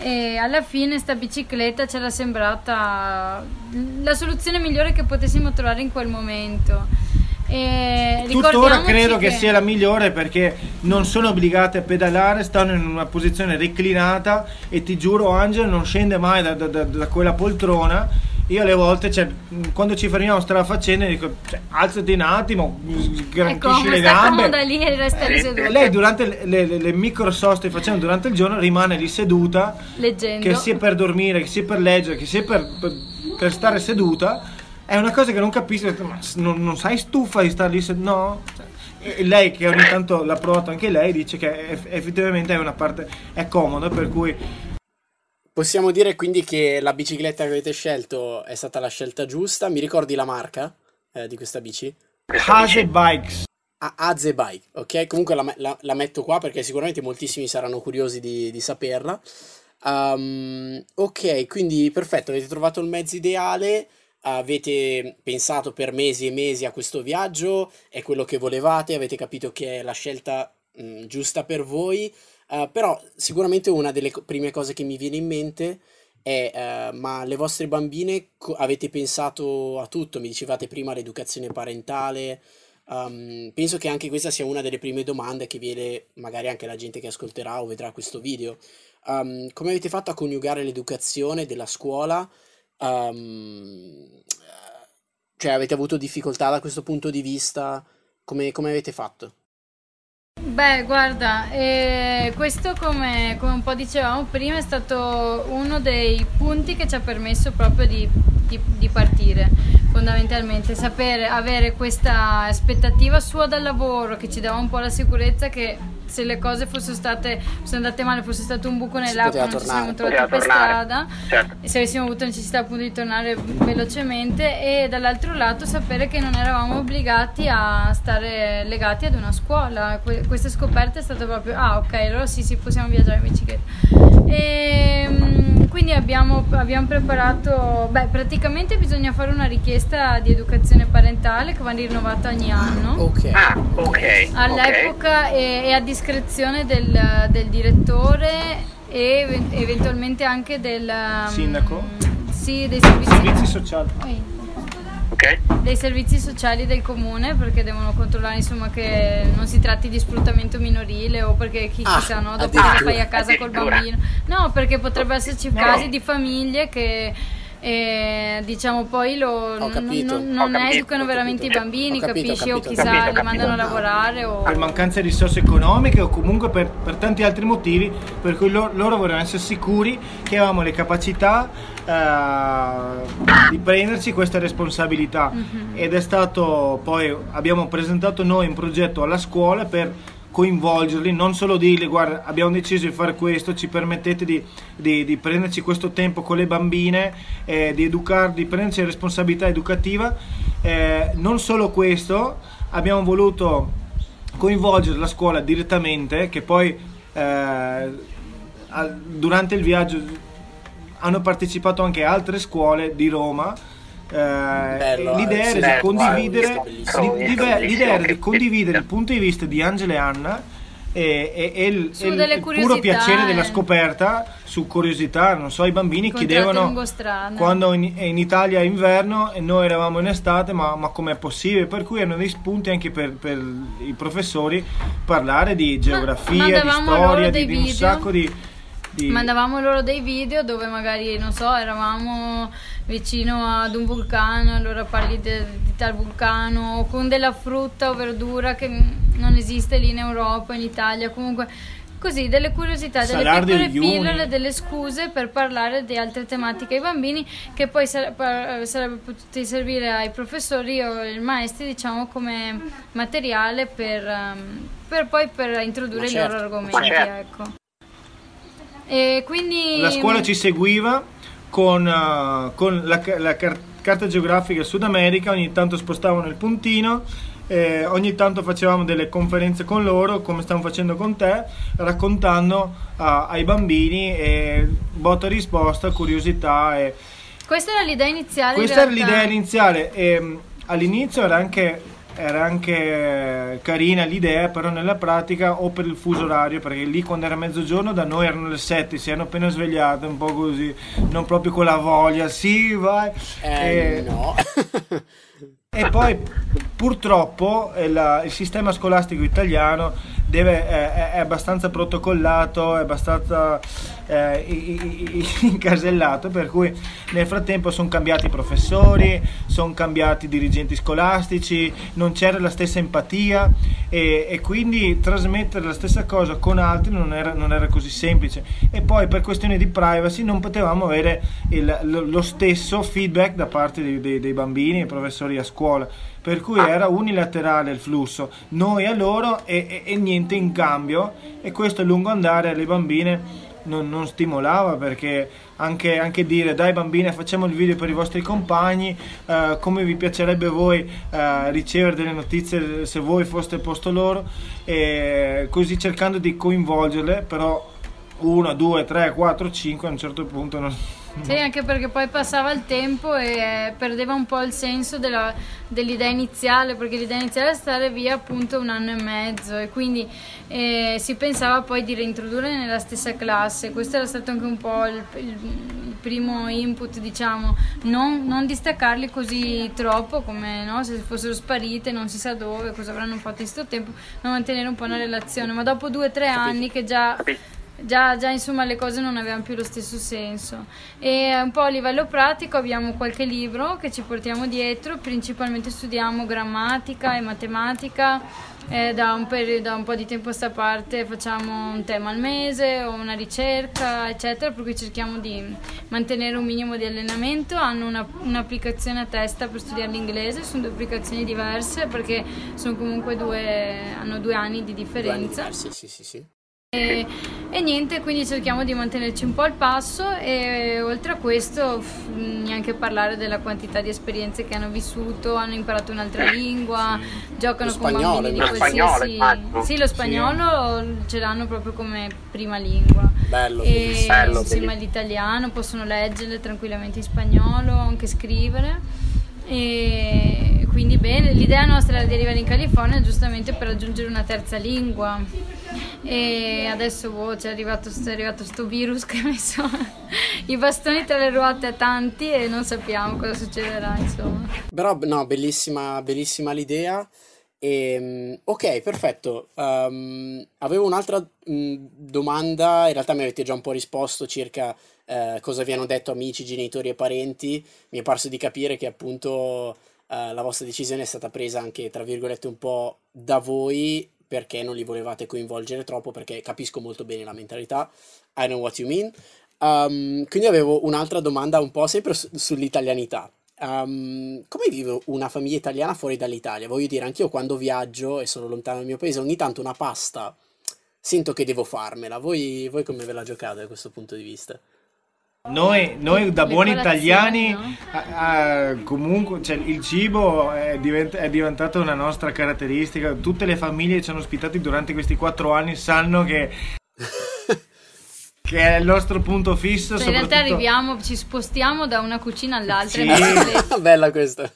E alla fine sta bicicletta c'era sembrata la soluzione migliore che potessimo trovare in quel momento. E Tuttora credo che... che... sia la migliore perché non sono obbligate a pedalare, stanno in una posizione reclinata e ti giuro Angelo non scende mai da, da, da quella poltrona. Io alle volte, cioè, quando ci fermiamo strada facendo, dico cioè, alzati un attimo, garantisci ecco, le gambe. Lì e resta eh, lei durante le, le, le micro soste che facciamo durante il giorno rimane lì seduta, leggendo. Che sia per dormire, che sia per leggere, che sia per, per, per stare seduta è una cosa che non capisco, ma non, non sai stufa di stare lì? Se, no? E lei che ogni tanto l'ha provato anche lei dice che effettivamente è una parte è comoda per cui possiamo dire quindi che la bicicletta che avete scelto è stata la scelta giusta mi ricordi la marca eh, di questa bici? Haze Bikes ah, Haze Bike ok comunque la, la, la, metto qua perché sicuramente moltissimi saranno curiosi di, di saperla um, ok quindi perfetto avete trovato il mezzo ideale avete pensato per mesi e mesi a questo viaggio, è quello che volevate, avete capito che è la scelta mh, mm, giusta per voi, uh, però sicuramente una delle co- prime cose che mi viene in mente è uh, ma le vostre bambine co- avete pensato a tutto, mi dicevate prima l'educazione parentale, um, penso che anche questa sia una delle prime domande che viene magari anche la gente che ascolterà o vedrà questo video. Um, come avete fatto a coniugare l'educazione della scuola Um, cioè, avete avuto difficoltà da questo punto di vista? Come, come avete fatto? Beh, guarda, eh, questo come, come, un po' dicevamo prima è stato uno dei punti che ci ha permesso proprio di, di, di partire, fondamentalmente, sapere, avere questa aspettativa sua dal lavoro che ci dava un po' la sicurezza che se le cose fossero state fossero andate male, fosse stato un buco nell'acqua, non ci siamo trovati per strada, certo. e se avessimo avuto necessità appunto di tornare velocemente e dall'altro lato sapere che non eravamo obbligati a stare legati ad una scuola. Que- questa scoperta è stata proprio, ah ok, allora sì, sì, possiamo viaggiare in bicicletta. E, ehm, quindi abbiamo, abbiamo preparato, beh, praticamente bisogna fare una richiesta di educazione parentale che va rinnovata ogni anno. Ok. Ah, ok. All'epoca okay. e, a discrezione del, del direttore e eventualmente anche del sindaco. Sì, dei servizi, servizi sociali. Oh, Okay. dei servizi sociali del comune perché devono controllare insomma che non si tratti di sfruttamento minorile o perché chi ah, chissà no dopo che fai a casa col bambino no perché potrebbe esserci no. casi di famiglie che e diciamo poi lo, non, non, non educano veramente i bambini, capito, capisci? Capito, o chissà capito, li mandano a lavorare. O... Per mancanza di risorse economiche o comunque per, per tanti altri motivi, per cui lo, loro volevano essere sicuri che avevamo le capacità uh, di prenderci questa responsabilità. Mm-hmm. Ed è stato poi, abbiamo presentato noi un progetto alla scuola per coinvolgerli, non solo dirgli guarda abbiamo deciso di fare questo, ci permettete di, di, di prenderci questo tempo con le bambine, eh, di educarli, di prenderci responsabilità educativa, eh, non solo questo, abbiamo voluto coinvolgere la scuola direttamente, che poi eh, durante il viaggio hanno partecipato anche altre scuole di Roma Bello, l'idea era di condividere, l'idea era di condividere il punto di vista di Angela e Anna e, e, e il, il, il puro piacere della scoperta su curiosità, non so, i bambini chiedevano quando in, in, Italia è inverno e noi eravamo in estate, ma, ma com'è possibile? Per cui erano dei spunti anche per, per i professori parlare di geografia, di storia, di, di un sacco di di... Mandavamo loro dei video dove magari, non so, eravamo vicino ad un vulcano, allora parli de, di tal vulcano, o con della frutta o verdura che non esiste lì in Europa, in Italia, comunque così delle curiosità, delle Salar piccole pillole, delle scuse per parlare di altre tematiche ai bambini che poi sare- sarebbe potuto servire ai professori o ai maestri diciamo come materiale per, um, per poi per introdurre certo, i loro argomenti. Certo. Ecco. E quindi... La scuola ci seguiva con, uh, con la, la car- carta geografica Sud America, ogni tanto spostavano il puntino eh, ogni tanto facevamo delle conferenze con loro, come stiamo facendo con te, raccontando uh, ai bambini e botta e risposta, curiosità. E... Questa era l'idea iniziale. Questa era l'idea iniziale e um, all'inizio era anche era anche carina l'idea, però nella pratica o per il fuso orario, perché lì quando era mezzogiorno da noi erano le 7, si erano appena svegliate, un po' così, non proprio con la voglia, sì, vai. Eh, e... no. e poi purtroppo il, il sistema scolastico italiano deve, è, è, abbastanza protocollato, è abbastanza eh, incasellato, per cui nel frattempo sono cambiati i professori, sono cambiati i dirigenti scolastici, non c'era la stessa empatia e, e quindi trasmettere la stessa cosa con altri non era, non era, così semplice. E poi per questioni di privacy non potevamo avere il, lo stesso feedback da parte dei, dei, dei bambini e professori a scuola per cui era unilaterale il flusso, noi a loro e, e, e niente in cambio. E questo a lungo andare alle bambine non, non stimolava perché anche, anche, dire dai bambine facciamo il video per i vostri compagni eh, come vi piacerebbe voi eh, ricevere delle notizie se voi foste al posto loro. E così cercando di coinvolgerle però 1, 2, 3, 4, 5 a un certo punto non, sì, anche perché poi passava il tempo e perdeva un po' il senso della, dell'idea iniziale, perché l'idea iniziale era stare via appunto un anno e mezzo e quindi eh, si pensava poi di reintrodurre nella stessa classe. Questo era stato anche un po' il, il, il primo input, diciamo, non, non, distaccarli così troppo come no? se fossero sparite, non si sa dove, cosa avranno fatto in questo tempo, ma mantenere un po' una relazione. Ma dopo due o tre anni che già Già, già, insomma le cose non avevano più lo stesso senso. E un po' a livello pratico abbiamo qualche libro che ci portiamo dietro principalmente studiamo grammatica e matematica eh, da, un periodo, da un po' di tempo a questa parte facciamo un tema al mese o una ricerca eccetera per cui cerchiamo di mantenere un minimo di allenamento. Hanno una, un'applicazione a testa per studiare l'inglese sono due applicazioni diverse perché sono comunque due hanno due anni di differenza due anni diversi, sì sì sì e, e, niente, quindi cerchiamo di mantenerci un po' al passo e oltre a questo neanche parlare della quantità di esperienze che hanno vissuto, hanno imparato un'altra lingua, giocano con bambini di qualsiasi... Spagnolo, sì, lo spagnolo sì. ce l'hanno proprio come prima lingua. Bello, e bello, insieme all'italiano possono leggere tranquillamente in spagnolo, anche scrivere. E quindi bene, l'idea nostra era di arrivare in California giustamente per aggiungere una terza lingua e adesso boh, è arrivato, è arrivato sto virus che ha messo i bastoni tra le ruote a tanti e non sappiamo cosa succederà insomma. Però no, bellissima, bellissima l'idea. E, ehm, ok, perfetto. Um, avevo un'altra um, domanda, in realtà mi avete già un po' risposto circa uh, cosa vi hanno detto amici, genitori e parenti. Mi è parso di capire che appunto uh, la vostra decisione è stata presa anche, tra virgolette, un po' da voi perché non li volevate coinvolgere troppo, perché capisco molto bene la mentalità. I know what you mean. Um, quindi avevo un'altra domanda un po' sempre su- sull'italianità. Um, come vive una famiglia italiana fuori dall'Italia? Voglio dire, anch'io quando viaggio e sono lontano dal mio paese, ogni tanto una pasta sento che devo farmela. Voi, voi come ve la giocate da questo punto di vista? Noi, noi da buoni italiani, no? a, a, comunque, cioè, il cibo è, divent- è, diventato una nostra caratteristica. Tutte le famiglie che ci hanno ospitati durante questi quattro anni sanno che, che è il nostro punto fisso. Cioè, in realtà arriviamo, ci spostiamo da una cucina all'altra. Sì. Bella questa.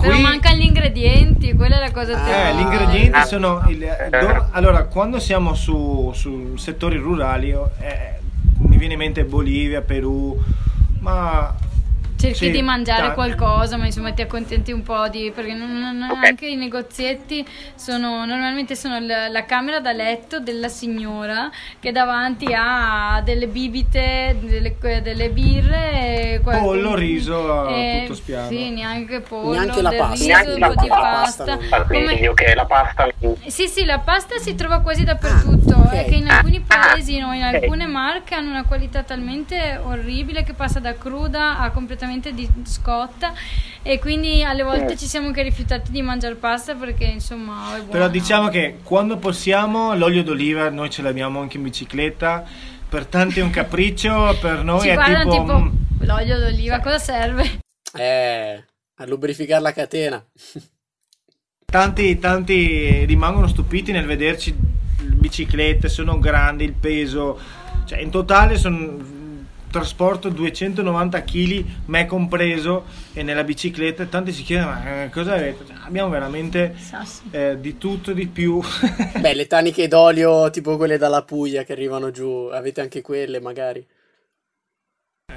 Però Qui... mancano gli ingredienti, quella è la cosa eh, terribile. gli ingredienti sono... Il, do, allora, quando siamo su, su settori rurali... Eh, mi viene in mente Bolivia, Perù, ma cerchi sì, di mangiare tanti. qualcosa, ma insomma ti accontenti un po' di perché non, non, okay. anche i negozietti sono normalmente sono la, la, camera da letto della signora che davanti ha delle bibite, delle, delle birre, pollo, riso, e, tutto spiano. Sì, neanche pollo, neanche la pasta, riso, neanche un po' di pasta. pasta Come... che la pasta Sì, sì, la pasta si trova quasi dappertutto, ah, okay. è che in alcuni paesi, no, in alcune marche hanno una qualità talmente orribile che passa da cruda a completamente completamente di scotta e quindi alle volte ci siamo anche rifiutati di mangiare pasta perché insomma è buona. Però diciamo che quando possiamo l'olio d'oliva noi ce l'abbiamo anche in bicicletta, per tanti è un capriccio, per noi ci è tipo... tipo l'olio d'oliva cosa serve? Eh, a lubrificare la catena. Tanti, tanti rimangono stupiti nel vederci biciclette, sono grandi, il peso, cioè in totale sono trasporto 290 kg, me compreso, e nella bicicletta tanti si chiedono ma eh, cosa avete? Cioè, abbiamo veramente eh, di tutto di più. Beh, le taniche d'olio tipo quelle dalla Puglia che arrivano giù, avete anche quelle magari?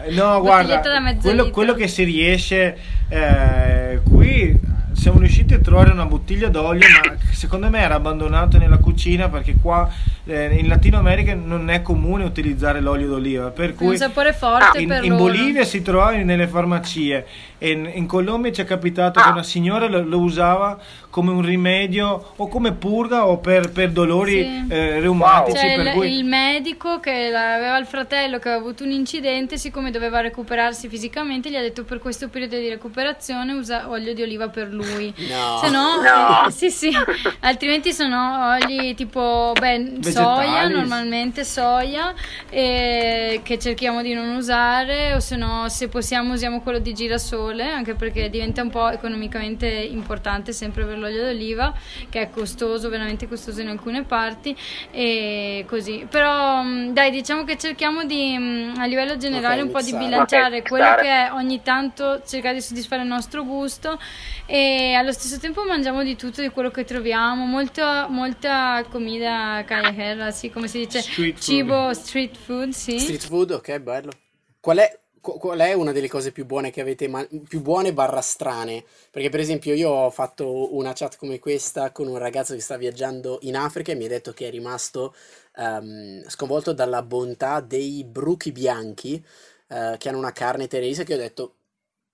Eh, no, guarda, quello, quello, che si riesce eh, qui siamo riusciti a trovare una bottiglia d'olio, ma secondo me era abbandonato nella cucina perché qua eh, in Latino America non è comune utilizzare l'olio d'oliva. Per cui un sapore forte in, per in Bolivia si trovava nelle farmacie e in, in Colombia ci è capitato che una signora lo, lo, usava come un rimedio o come purga o per, per dolori sì. eh, reumatici. Cioè, il, cui... il, medico che aveva il fratello che aveva avuto un incidente, siccome doveva recuperarsi fisicamente, gli ha detto per questo periodo di recuperazione usa olio di oliva per lui. No. Se no, no. Eh, sì, sì, altrimenti sono oli tipo beh, soia, normalmente soia, eh, che cerchiamo di non usare, o se no, se possiamo, usiamo quello di girasole, anche perché diventa un po' economicamente importante sempre per l'olio d'oliva, che è costoso, veramente costoso in alcune parti, e così. Però, mm, dai, diciamo che cerchiamo di, mm, a livello generale, okay, un po' di bilanciare okay, quello che è ogni tanto cercare di soddisfare il nostro gusto e allo stesso tempo mangiamo di tutto, di quello che troviamo, molta, molta comida callejera, sì, come si dice, street cibo, street food, sì. Street food, ok, bello. Qual è, qual è una delle cose più buone che avete, ma- più buone barra strane? Perché per esempio io ho fatto una chat come questa con un ragazzo che sta viaggiando in Africa e mi ha detto che è rimasto um, sconvolto dalla bontà dei bruchi bianchi uh, che hanno una carne teresa che ho detto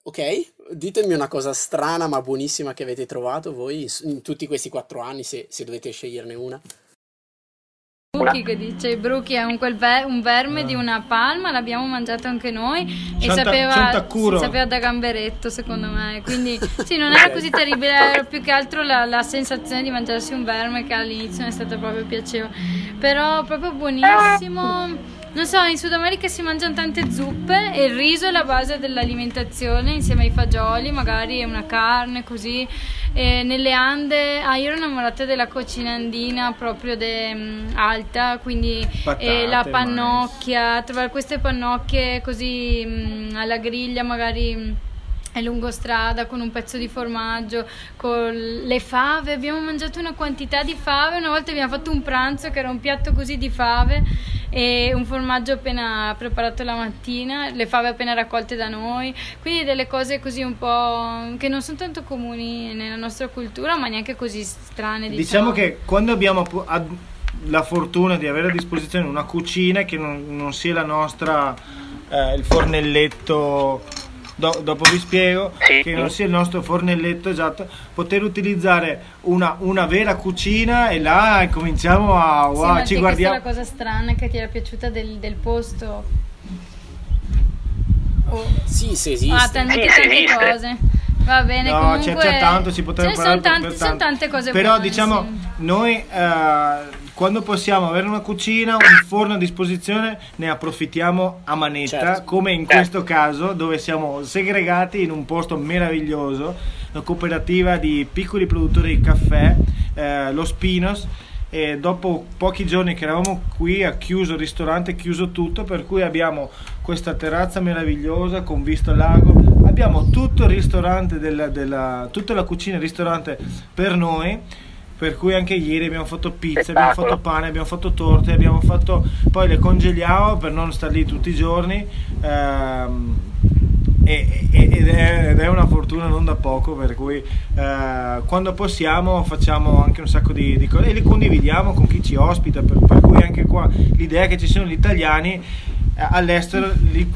Ok, ditemi una cosa strana ma buonissima che avete trovato voi in tutti questi quattro anni, se, se dovete sceglierne una. Bruchi che dice, il bruchi è un, ver- un verme ah. di una palma, l'abbiamo mangiato anche noi e sapeva, sapeva, da gamberetto secondo me, quindi sì, non era così terribile, era più che altro la, la, sensazione di mangiarsi un verme che all'inizio è stata proprio piacevole, però proprio buonissimo non so, in Sud America si mangiano tante zuppe e il riso è la base dell'alimentazione insieme ai fagioli, magari una carne così. E nelle Ande, ah, io ero innamorata della cucina andina proprio de, um, alta, quindi Patate, eh, la pannocchia, mais. trovare queste pannocchie così um, alla griglia magari mm, è lungo strada con un pezzo di formaggio, con le fave, abbiamo mangiato una quantità di fave, una volta abbiamo fatto un pranzo che era un piatto così di fave e un formaggio appena preparato la mattina, le fave appena raccolte da noi, quindi delle cose così un po' che non sono tanto comuni nella nostra cultura ma neanche così strane. Diciamo, diciamo che quando abbiamo la fortuna di avere a disposizione una cucina che non, non sia la nostra, eh, il fornelletto do, dopo vi spiego sì. che non sia il nostro fornelletto esatto, poter utilizzare una, una vera cucina e là cominciamo a wow, sì, ci guardiamo. Questa è la cosa strana che ti era piaciuta del, del posto. Oh. Sì, se esiste. Ah, tante, sì, tante cose. Va bene, no, comunque... c'è, c'è tanto, si potrebbe parlare sono, sono tante cose Però buone, diciamo, sì. noi eh, quando possiamo avere una cucina, un forno a disposizione, ne approfittiamo a manetta, certo. come in questo caso dove siamo segregati in un posto meraviglioso, una cooperativa di piccoli produttori di caffè, eh, lo Spinos, e dopo pochi giorni che eravamo qui ha chiuso il ristorante, chiuso tutto, per cui abbiamo questa terrazza meravigliosa con vista al lago, abbiamo tutto il ristorante, della, della, tutta la cucina e il ristorante per noi per cui anche ieri abbiamo fatto pizza, abbiamo fatto pane, abbiamo fatto torte, abbiamo fatto poi le congeliamo per non stare lì tutti i giorni ehm, ed, è, una fortuna non da poco per cui eh, quando possiamo facciamo anche un sacco di, di, cose e le condividiamo con chi ci ospita per, per cui anche qua l'idea è che ci sono gli italiani all'estero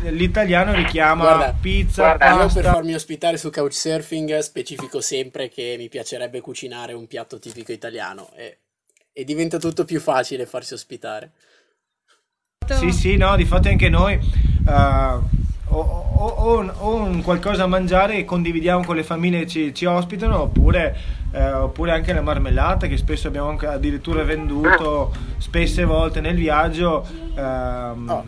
l'italiano richiama guarda, pizza, guarda, pasta. Io per farmi ospitare su Couchsurfing specifico sempre che mi piacerebbe cucinare un piatto tipico italiano e, e diventa tutto più facile farsi ospitare. Sì, sì, no, di fatto anche noi uh, o, o, o, o, un qualcosa a mangiare e condividiamo con le famiglie che ci, ci ospitano oppure, eh, oppure, anche la marmellata che spesso abbiamo anche addirittura venduto spesse volte nel viaggio. Ehm, oh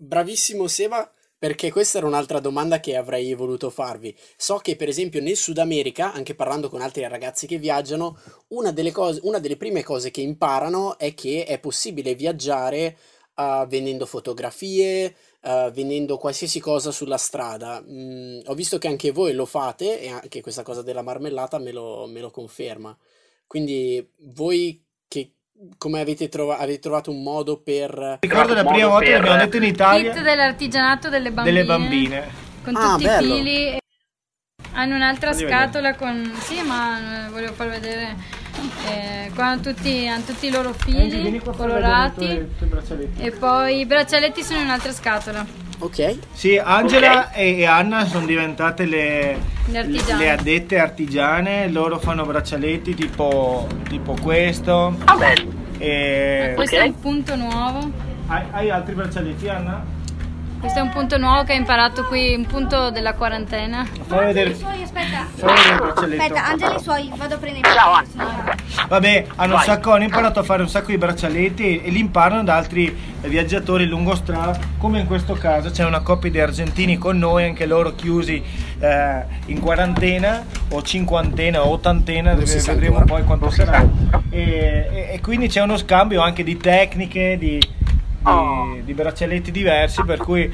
bravissimo Seba perché questa era un'altra domanda che avrei voluto farvi. So che per esempio nel Sud America, anche parlando con altri ragazzi che viaggiano, una delle, cose, una delle prime cose che imparano è che è possibile viaggiare uh, vendendo fotografie, uh, vendendo qualsiasi cosa sulla strada. Mm, ho visto che anche voi lo fate e anche questa cosa della marmellata me lo, me lo conferma. Quindi voi come avete, trova- avete, trovato un modo per... Ricordo la prima volta che abbiamo detto in Italia... Kit dell'artigianato delle bambine. Delle bambine. Con ah, tutti bello. i fili. Hanno un'altra Voglio scatola vedere. con... Sì, ma volevo far vedere... Eh, qua hanno tutti, hanno tutti i loro fili colorati. E poi i braccialetti sono in un'altra scatola. Ok. Sì, Angela okay. e Anna sono diventate le, le, le, addette artigiane, loro fanno braccialetti tipo, tipo questo. Ah. E... questo okay. è un punto nuovo. Hai, hai altri braccialetti, Anna? Questo è un punto nuovo che ha imparato qui, un punto della quarantena. Fai vedere. Suoi, aspetta. Fai vedere il braccialetto. Aspetta, Angeli suoi, vado a prendere i Ciao. Vabbè, hanno un sacco, hanno imparato a fare un sacco di braccialetti e li imparano da altri viaggiatori lungo strada, come in questo caso c'è una coppia di argentini con noi, anche loro chiusi eh, in quarantena o cinquantena o ottantena, vedremo poi quanto sarà. E, e, e quindi c'è uno scambio anche di tecniche, di oh. di, braccialetti diversi, per cui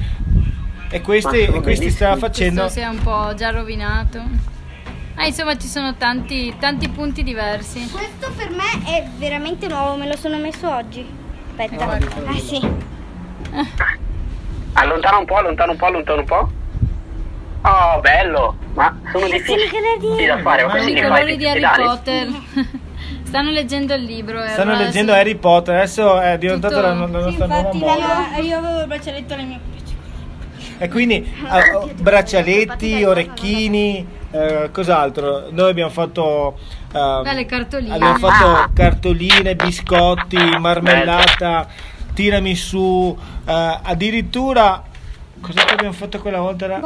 e questi, e questi sta facendo. Questo si è un po' già rovinato. Ah, insomma, ci sono tanti, tanti punti diversi. Questo per me è veramente nuovo, me lo sono messo oggi. Aspetta. Eh, ah, sì. Allontana un po', allontana un po', allontana un po'. Oh, bello! Ma sono difficili da fare, ma così I colori di Harry Potter. Stanno leggendo il libro. Eh, Stanno leggendo sì. Harry Potter, adesso è diventato Tutto... la, la nostra sì, nuova moda. Io avevo il braccialetto alle mie e quindi uh, braccialetti, orecchini, uh, cos'altro? Noi abbiamo fatto. Uh, Beh, cartoline. Abbiamo fatto ah. cartoline, biscotti, marmellata, tiramisù, addirittura Cosa abbiamo fatto quella volta? La,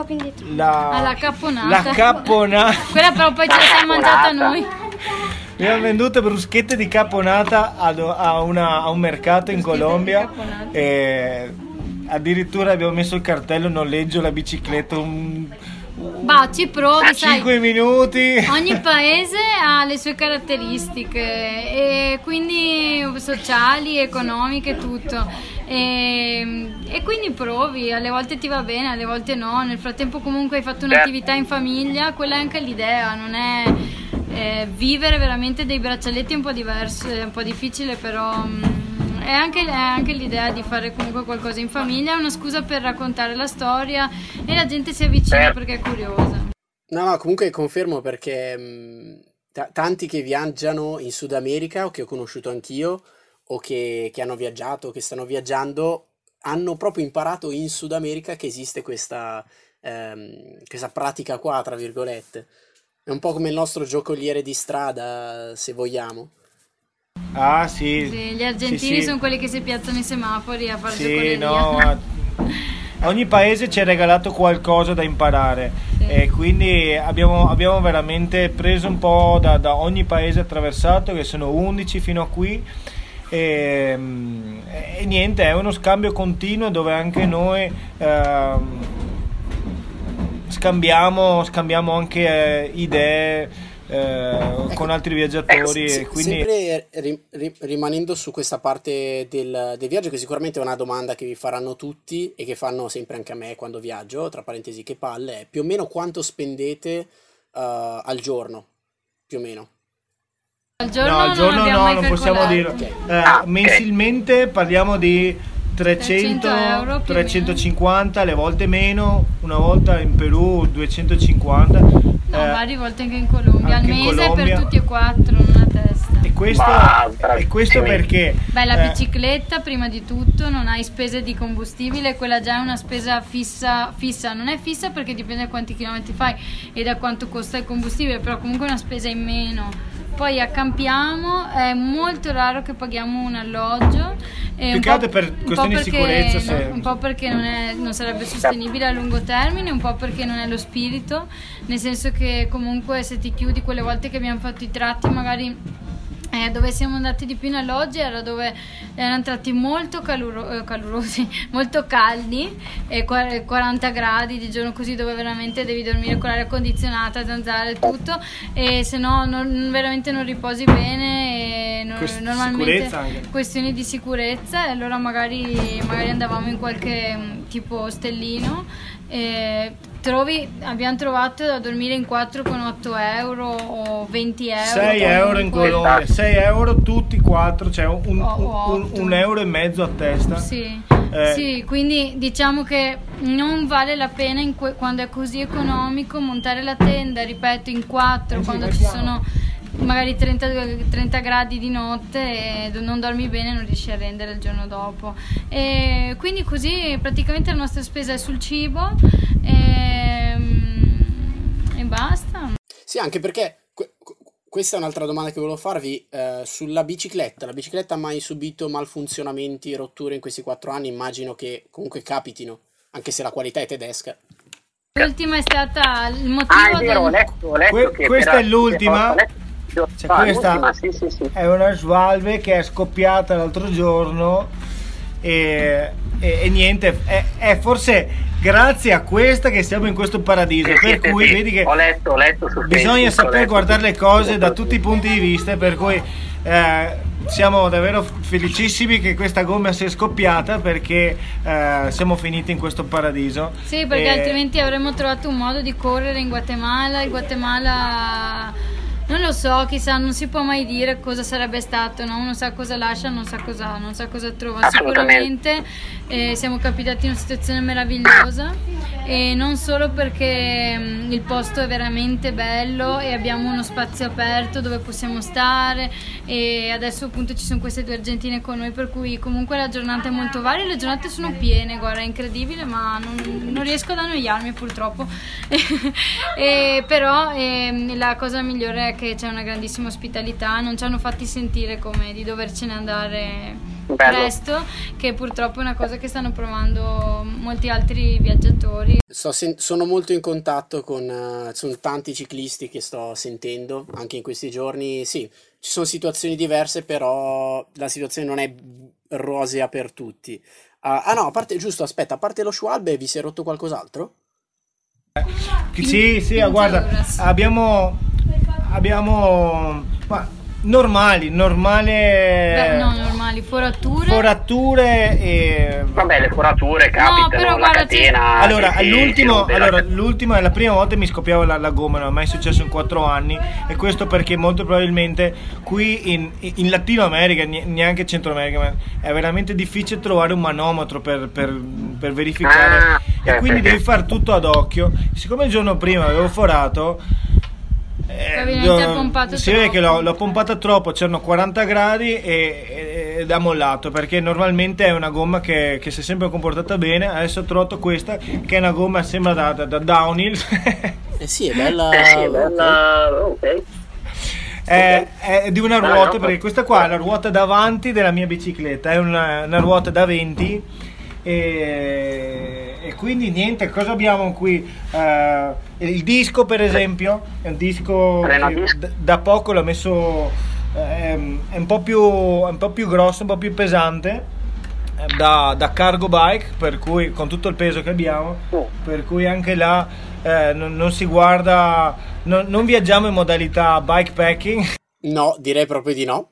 la, ah, la capponata. La capponata. quella però poi ce la siamo mangiata noi. Abbiamo venduto bruschette di caponata a, a, una, a un mercato in Colombia. E addirittura abbiamo messo il cartello noleggio la bicicletta. Un, Bah, ci provi, 5 minuti. Ogni paese ha le sue caratteristiche e quindi sociali, economiche, tutto. E, e, quindi provi, alle volte ti va bene, alle volte no. Nel frattempo comunque hai fatto un'attività in famiglia, quella è anche l'idea, non è eh, vivere veramente dei braccialetti è un po' diverso, è un po' difficile, però mh, mm, è, anche, è, anche, l'idea di fare comunque qualcosa in famiglia, è una scusa per raccontare la storia e la gente si avvicina perché è curiosa. No, no, comunque confermo perché mh, mm, t- tanti che viaggiano in Sud America o che ho conosciuto anch'io o che, che hanno viaggiato, che stanno viaggiando, hanno proprio imparato in Sud America che esiste questa, ehm, questa pratica qua, tra virgolette. È un po' come il nostro giocoliere di strada, se vogliamo. Ah, sì. sì gli argentini sì, sì. sono quelli che si piazzano i semafori a fare sì, no, ogni paese ci ha regalato qualcosa da imparare sì. e quindi abbiamo, abbiamo, veramente preso un po' da, da, ogni paese attraversato, che sono 11 fino a qui. E, e niente, è uno scambio continuo dove anche noi... Eh, scambiamo, scambiamo anche eh, idee eh, ecco, con altri viaggiatori. Eh, quindi... Sempre ri, ri, rimanendo su questa parte del, del, viaggio, che sicuramente è una domanda che vi faranno tutti e che fanno sempre anche a me quando viaggio, tra parentesi che palle, è più o meno quanto spendete uh, al giorno, più o meno. Al giorno, no, al giorno non, no, non possiamo dirlo. Okay. Eh, ah, mensilmente parliamo di 300, 300 350, alle volte meno, una volta in Perù 250. No, eh, varie volte anche in Colombia, al mese Colombia. per tutti e quattro, una testa. E questo, e questo perché? Beh, la eh, bicicletta prima di tutto non hai spese di combustibile, quella già è una spesa fissa, fissa, non è fissa perché dipende da quanti chilometri fai e da quanto costa il combustibile, però comunque è una spesa in meno poi accampiamo, è molto raro che paghiamo un alloggio. Più che per questioni di sicurezza. Se... Un po' perché non, è, non, sarebbe sostenibile a lungo termine, un po' perché non è lo spirito, nel senso che comunque se ti chiudi quelle volte che abbiamo fatto i tratti magari eh, dove siamo andati di più in alloggi era dove erano tratti molto caluro- eh, calurosi, molto caldi, e 40 gradi di giorno così dove veramente devi dormire con l'aria condizionata, zanzare e tutto e se no non, veramente non riposi bene e non, Quest- normalmente questioni di sicurezza e allora magari, magari andavamo in qualche tipo stellino e trovi, abbiamo trovato da dormire in 4 con 8 euro o 20 euro 6 euro in comunque. Colombia, 6 euro tutti quattro, cioè un, un- otto. un euro e mezzo a testa. Sì, Eh. sì, quindi diciamo che non vale la pena in que- quando è così economico montare la tenda, ripeto, in quattro, Eh sì, quando ci sono magari 30, 30 gradi di notte e non dormi bene non riesci a rendere il giorno dopo. E quindi così praticamente la nostra spesa è sul cibo e, e basta. Sì, anche perché que- que- questa è un'altra domanda che volevo farvi eh, sulla bicicletta. La bicicletta ha mai subito malfunzionamenti, rotture in questi quattro anni? Immagino che comunque capitino, anche se la qualità è tedesca. L'ultima è stata il motivo Ah, è vero, ho del... letto, ho letto Que- che questa è l'ultima? ho letto- Cioè, ah, questa sì, sì, sì. è una Svalve che è scoppiata l'altro giorno e, e- e niente, è, è forse grazie a questa che siamo in questo paradiso, per cui sì. vedi che ho letto, ho letto bisogna Facebook, ho saper letto. guardare le cose da tutti i punti di vista, per cui eh, siamo davvero felicissimi che questa gomma sia scoppiata perché eh, siamo finiti in questo paradiso. Sì, perché E- altrimenti avremmo trovato un modo di correre in Guatemala. Il Guatemala non lo so, chissà, non si può mai dire cosa sarebbe stato, no? Uno sa cosa lascia, non sa cosa, non sa cosa trova. Sicuramente eh, siamo capitati in una situazione meravigliosa. E non solo perché mm, il posto è veramente bello e abbiamo uno spazio aperto dove possiamo stare. E adesso appunto ci sono queste due argentine con noi per cui comunque la giornata è molto varia, le giornate sono piene, guarda è incredibile ma non, non riesco ad annoiarmi purtroppo. E- però ehm, la cosa migliore è che c'è una grandissima ospitalità, non ci hanno fatti sentire come di dovercene andare Bello. presto che purtroppo è una cosa che stanno provando molti altri viaggiatori sen- sono molto in contatto con eh, sono tanti ciclisti che sto sentendo anche in questi giorni. Sì, ci sono situazioni diverse, però la situazione non è rosea per tutti. Ah, ah no, a parte giusto, aspetta, a parte lo Schwalbe, vi si è rotto qualcos'altro? Sì, sì, in guarda, abbiamo, abbiamo ma, normali, normale Beh, no, normali, forature. forature e... Vabbè, le forature capitano, però la catena... Allora, si- all'ultimo, allora, l'ultimo è la prima volta che mi scoppiava la, la gomma, non è mai successo in quattro anni e questo perché molto probabilmente qui in, in Latino America, ne- neanche Centro America, ma è veramente difficile trovare un manometro per, per- per verificare Ah, e quindi ok. devi fare tutto ad occhio. Siccome il giorno prima avevo forato... eh, pompato si vede che l'ho, l'ho pompata troppo, c'erano 40 gradi e, e- ed ha mollato perché normalmente è una gomma che, che si è sempre comportata bene. Adesso ho trovato questa che è una gomma sembra da, da- da downhill. Eh sì, è bella. Eh sì, ok. bella... ok. è, è di una ruota no, perché questa qua è la ruota davanti della mia bicicletta, è una, una ruota da 20 e, e quindi niente, cosa abbiamo qui? Eh, il disco per esempio, è un disco che da poco l'ho messo, ehm, è un po' più, un po' più grosso, un po' più pesante. eh, Da, da cargo bike, per cui con tutto il peso che abbiamo, per cui anche là eh, non, non si guarda, non, non viaggiamo in modalità bikepacking. No, direi proprio di no.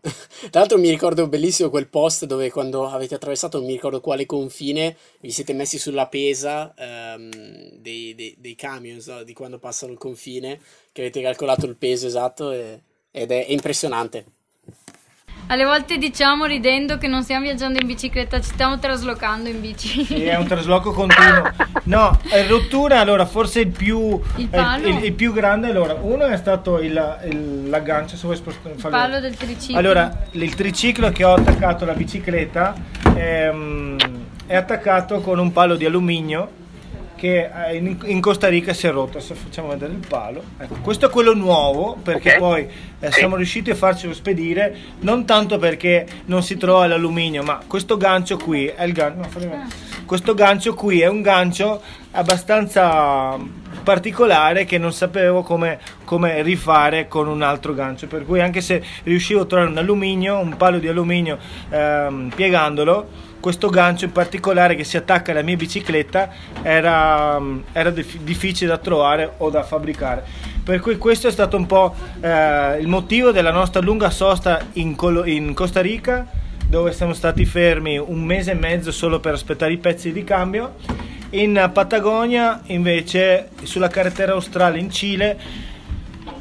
Tra l'altro mi ricordo bellissimo quel post dove quando avete attraversato, non mi ricordo quale confine, vi siete messi sulla pesa ehm, dei, dei, dei camion, so, di quando passano il confine, che avete calcolato il peso esatto e- ed è, è impressionante. Alle volte diciamo ridendo che non stiamo viaggiando in bicicletta, ci stiamo traslocando in bici. Sì, è un trasloco continuo. No, rottura, allora forse il più, Il eh, il, il più grande, allora, uno è stato l'aggancio, se vuoi spostare. Il palo del triciclo. Allora, il triciclo che ho attaccato alla bicicletta ehm, è attaccato con un palo di alluminio che eh, in, in Costa Rica si è rotto. Se facciamo vedere il palo, ecco, questo è quello nuovo perché Ok. poi eh, siamo riusciti a farcelo spedire non tanto perché non si trova l'alluminio, ma questo gancio qui è il gancio. no, vedere. Questo gancio qui è un gancio abbastanza particolare che non sapevo come, come, rifare con un altro gancio. Per cui anche se riuscivo a trovare un alluminio, un palo di alluminio ehm, piegandolo, questo gancio in particolare che si attacca alla mia bicicletta era, era difficile da trovare o da fabbricare. Per cui questo è stato un po' eh, il motivo della nostra lunga sosta in, Colo- in Costa Rica, dove siamo stati fermi un mese e mezzo solo per aspettare i pezzi di cambio. In Patagonia, invece, sulla carretera australe in Cile,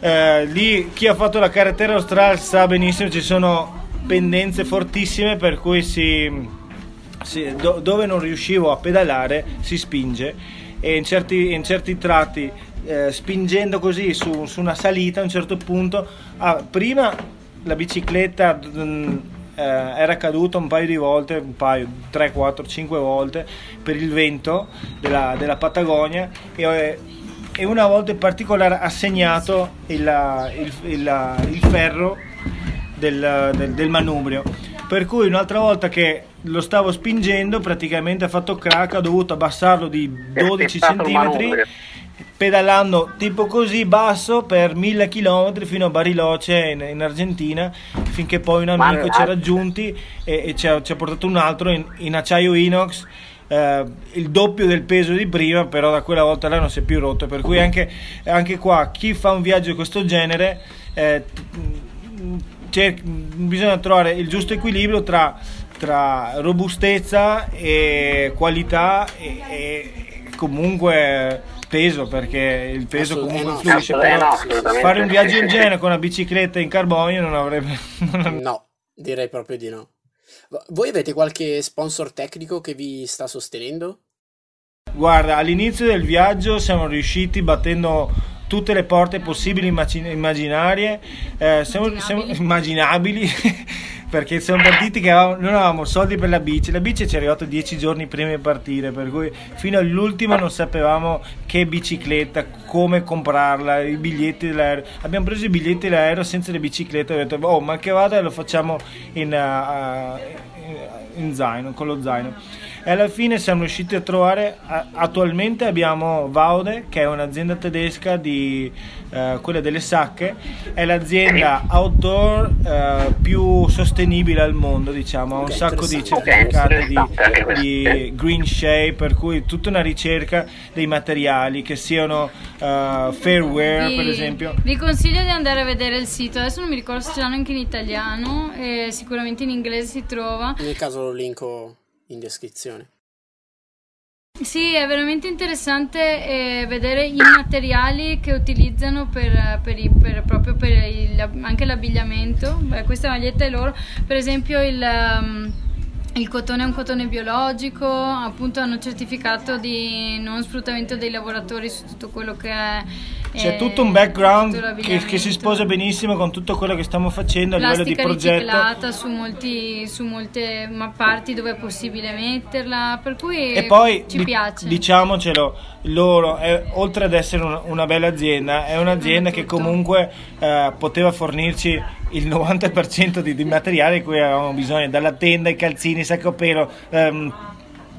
eh, lì chi ha fatto la carretera australe sa benissimo ci sono pendenze fortissime per cui si si, do, dove non riuscivo a pedalare si spinge e in certi, in certi tratti eh, spingendo così su, su, una salita a un certo punto ah, prima la bicicletta mm, eh, era caduta un paio di volte un paio, 3, 4, 5 volte per il vento della, della Patagonia e, eh, e, una volta in particolare ha segnato il, il, il, il ferro del, del, del manubrio. Per cui un'altra volta che lo stavo spingendo praticamente ha fatto crack ho dovuto abbassarlo di 12 cm pedalando tipo così basso per 1000 km fino a Bariloce in, in Argentina finché poi un amico ci ha raggiunti e, e ci, ha, ci, ha, portato un altro in, in acciaio inox eh, il doppio del peso di prima però da quella volta là non si è più rotto per cui anche, anche qua chi fa un viaggio di questo genere eh, bisogna trovare il giusto equilibrio tra, tra robustezza e qualità e, e, comunque peso perché il peso comunque influisce. Però fare un viaggio del genere con una bicicletta in carbonio non avrebbe no direi proprio di no. Voi avete qualche sponsor tecnico che vi sta sostenendo? Guarda, all'inizio del viaggio siamo riusciti battendo tutte le porte possibili immaginarie, eh, siamo, siamo immaginabili. perché siamo partiti che avevamo, non avevamo soldi per la bici, la bici ci è arrivata dieci giorni prima di partire, per cui fino all'ultimo non sapevamo che bicicletta, come comprarla, i biglietti dell'aereo. Abbiamo preso i biglietti dell'aereo senza le biciclette, ho detto, oh ma che vada lo facciamo in, uh, in zaino, con lo zaino e alla fine siamo riusciti a trovare attualmente abbiamo Vaude che è un'azienda tedesca di eh, quella delle sacche. È l'azienda outdoor eh, più sostenibile al mondo diciamo. Ha un sacco di certificati di, di, green shape per cui tutta una ricerca dei materiali che siano uh, fairware vi, per esempio. vi consiglio di andare a vedere il sito. Adesso non mi ricordo se ce l'hanno anche in italiano e sicuramente in inglese si trova. Nel caso lo linko in descrizione. Sì, è veramente interessante eh, vedere i materiali che utilizzano per, per, i, per proprio per il, anche l'abbigliamento. Beh, questa maglietta è loro, per esempio il... Um, il cotone è un cotone biologico, appunto hanno certificato di non sfruttamento dei lavoratori su tutto quello che è c'è tutto un background che, che, si sposa benissimo con tutto quello che stiamo facendo a livello di progetto. riciclata su, molti, su molte parti dove è possibile metterla, per cui e poi, ci piace. Diciamocelo, loro, è, oltre ad essere una, una, bella azienda, è un'azienda che comunque eh, poteva fornirci il 90% di, di materiale di cui avevamo bisogno, dalla tenda, i calzini, sacco pelo. Ehm,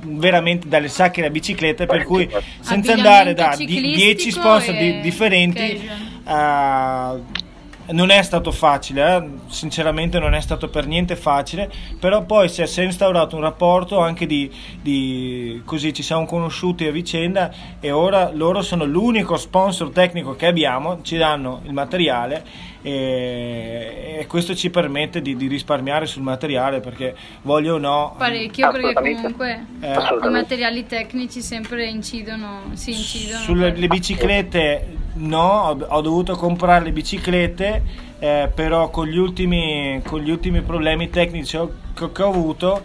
veramente dalle sacche alla bicicletta per cui senza andare da 10 sponsor di, differenti uh, non è stato facile, eh? sinceramente non è stato per niente facile, però poi si è, si è instaurato un rapporto anche di, di, così ci siamo conosciuti a vicenda e ora loro sono l'unico sponsor tecnico che abbiamo, ci danno il materiale e, e questo ci permette di, di, risparmiare sul materiale perché voglio o no parecchio perché comunque eh, i materiali tecnici sempre incidono, si incidono. Sulle biciclette no ho, ho, dovuto comprare le biciclette eh, però con gli, ultimi, con gli ultimi problemi tecnici che ho avuto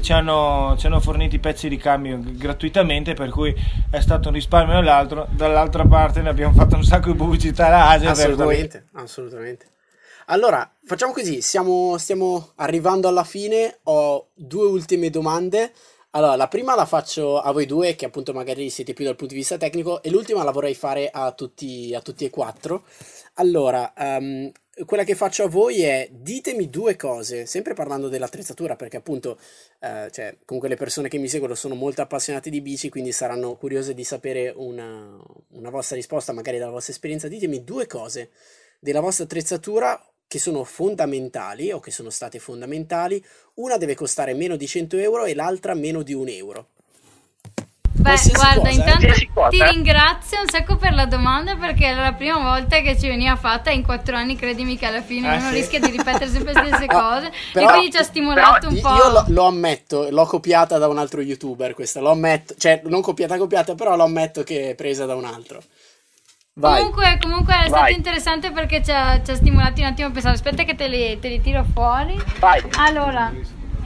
ci hanno, ci hanno, fornito i pezzi di cambio gratuitamente per cui è stato un risparmio dall'altro dall'altra parte ne abbiamo fatto un sacco di pubblicità alla Asia assolutamente, assolutamente. Allora facciamo così siamo, stiamo arrivando alla fine ho due ultime domande. Allora la prima la faccio a voi due che appunto magari siete più dal punto di vista tecnico e l'ultima la vorrei fare a tutti, a tutti e quattro. Allora um, quella che faccio a voi è ditemi due cose, sempre parlando dell'attrezzatura, perché appunto, eh, cioè, comunque le persone che mi seguono sono molto appassionate di bici, quindi saranno curiose di sapere una, una vostra risposta, magari dalla vostra esperienza. Ditemi due cose della vostra attrezzatura che sono fondamentali o che sono state fondamentali. Una deve costare meno di 100 euro e l'altra meno di un euro. Beh, guarda, cosa, eh. intanto eh? ti ringrazio un sacco per la domanda perché era la prima volta che ci veniva fatta in quattro anni, credimi che alla fine ah, uno sì? rischia di ripetere sempre le stesse cose però, e quindi ci ha stimolato un po'. Io lo, lo, ammetto, l'ho copiata da un altro youtuber questa, lo ammetto, cioè non copiata copiata, però lo ammetto che è presa da un altro. Vai. Comunque, comunque è stato interessante perché ci ha, ci ha, stimolati un attimo a pensare. Aspetta che te li, te li tiro fuori. Vai. Allora,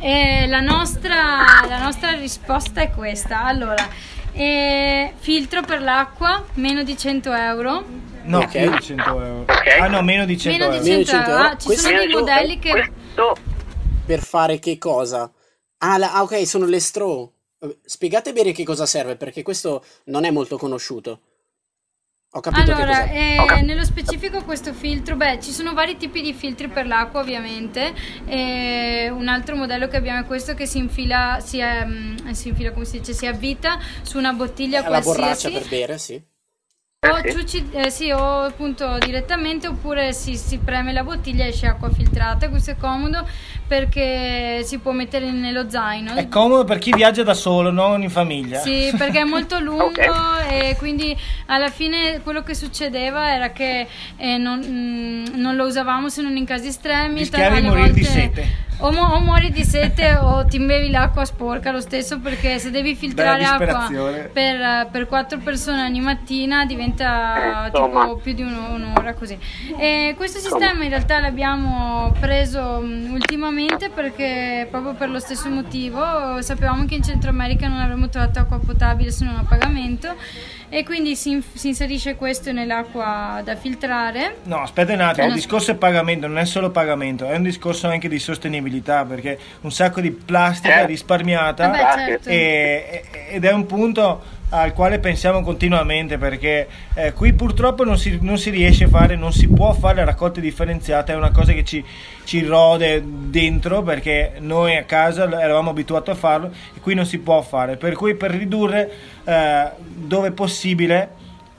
eh, la, nostra, la, nostra, risposta è questa. Allora, eh, filtro per l'acqua, meno di 100 euro. No, okay. più di 100 euro. Okay. Ah no, meno di 100 meno euro. Di 100 euro. Ah, ci questo sono dei modelli che... Questo... Per fare che cosa? Ah, la, ah, ok, sono le straw. Spiegate bene che cosa serve, perché questo non è molto conosciuto. Ho capito allora, eh, nello specifico questo filtro, beh, ci sono vari tipi di filtri per l'acqua ovviamente, e un altro modello che abbiamo è questo che si infila, si, è, mm, si infila come si dice, si avvita su una bottiglia è qualsiasi. La borraccia per bere, sì. O, ciuci, eh, sì, o appunto direttamente oppure si, si, preme la bottiglia e esce acqua filtrata. Questo è comodo perché si può mettere nello zaino. È comodo per chi viaggia da solo, non in famiglia. Sì, perché è molto lungo okay. e quindi alla fine quello che succedeva era che eh, non, mh, mm, non, lo usavamo se non in casi estremi. Rischiavi di morire volte... di sete o, mo- o, muori di sete o ti bevi l'acqua sporca lo stesso perché se devi filtrare acqua per, per quattro persone ogni mattina diventa eh, tipo più di un'ora così. E questo sistema in realtà l'abbiamo preso ultimamente perché proprio per lo stesso motivo. Sapevamo che in Centro America non avremmo trovato acqua potabile se non a pagamento e quindi si, si, inserisce questo nell'acqua da filtrare. No, aspetta un attimo, il discorso è pagamento, non è solo pagamento, è un discorso anche di sostenibilità perché un sacco di plastica eh. risparmiata Vabbè, certo. e, ed è un punto al quale pensiamo continuamente perché eh, qui purtroppo non si, non si, riesce a fare, non si può fare raccolte differenziate, è una cosa che ci, ci rode dentro perché noi a casa eravamo abituati a farlo e qui non si può fare, per cui per ridurre eh, dove possibile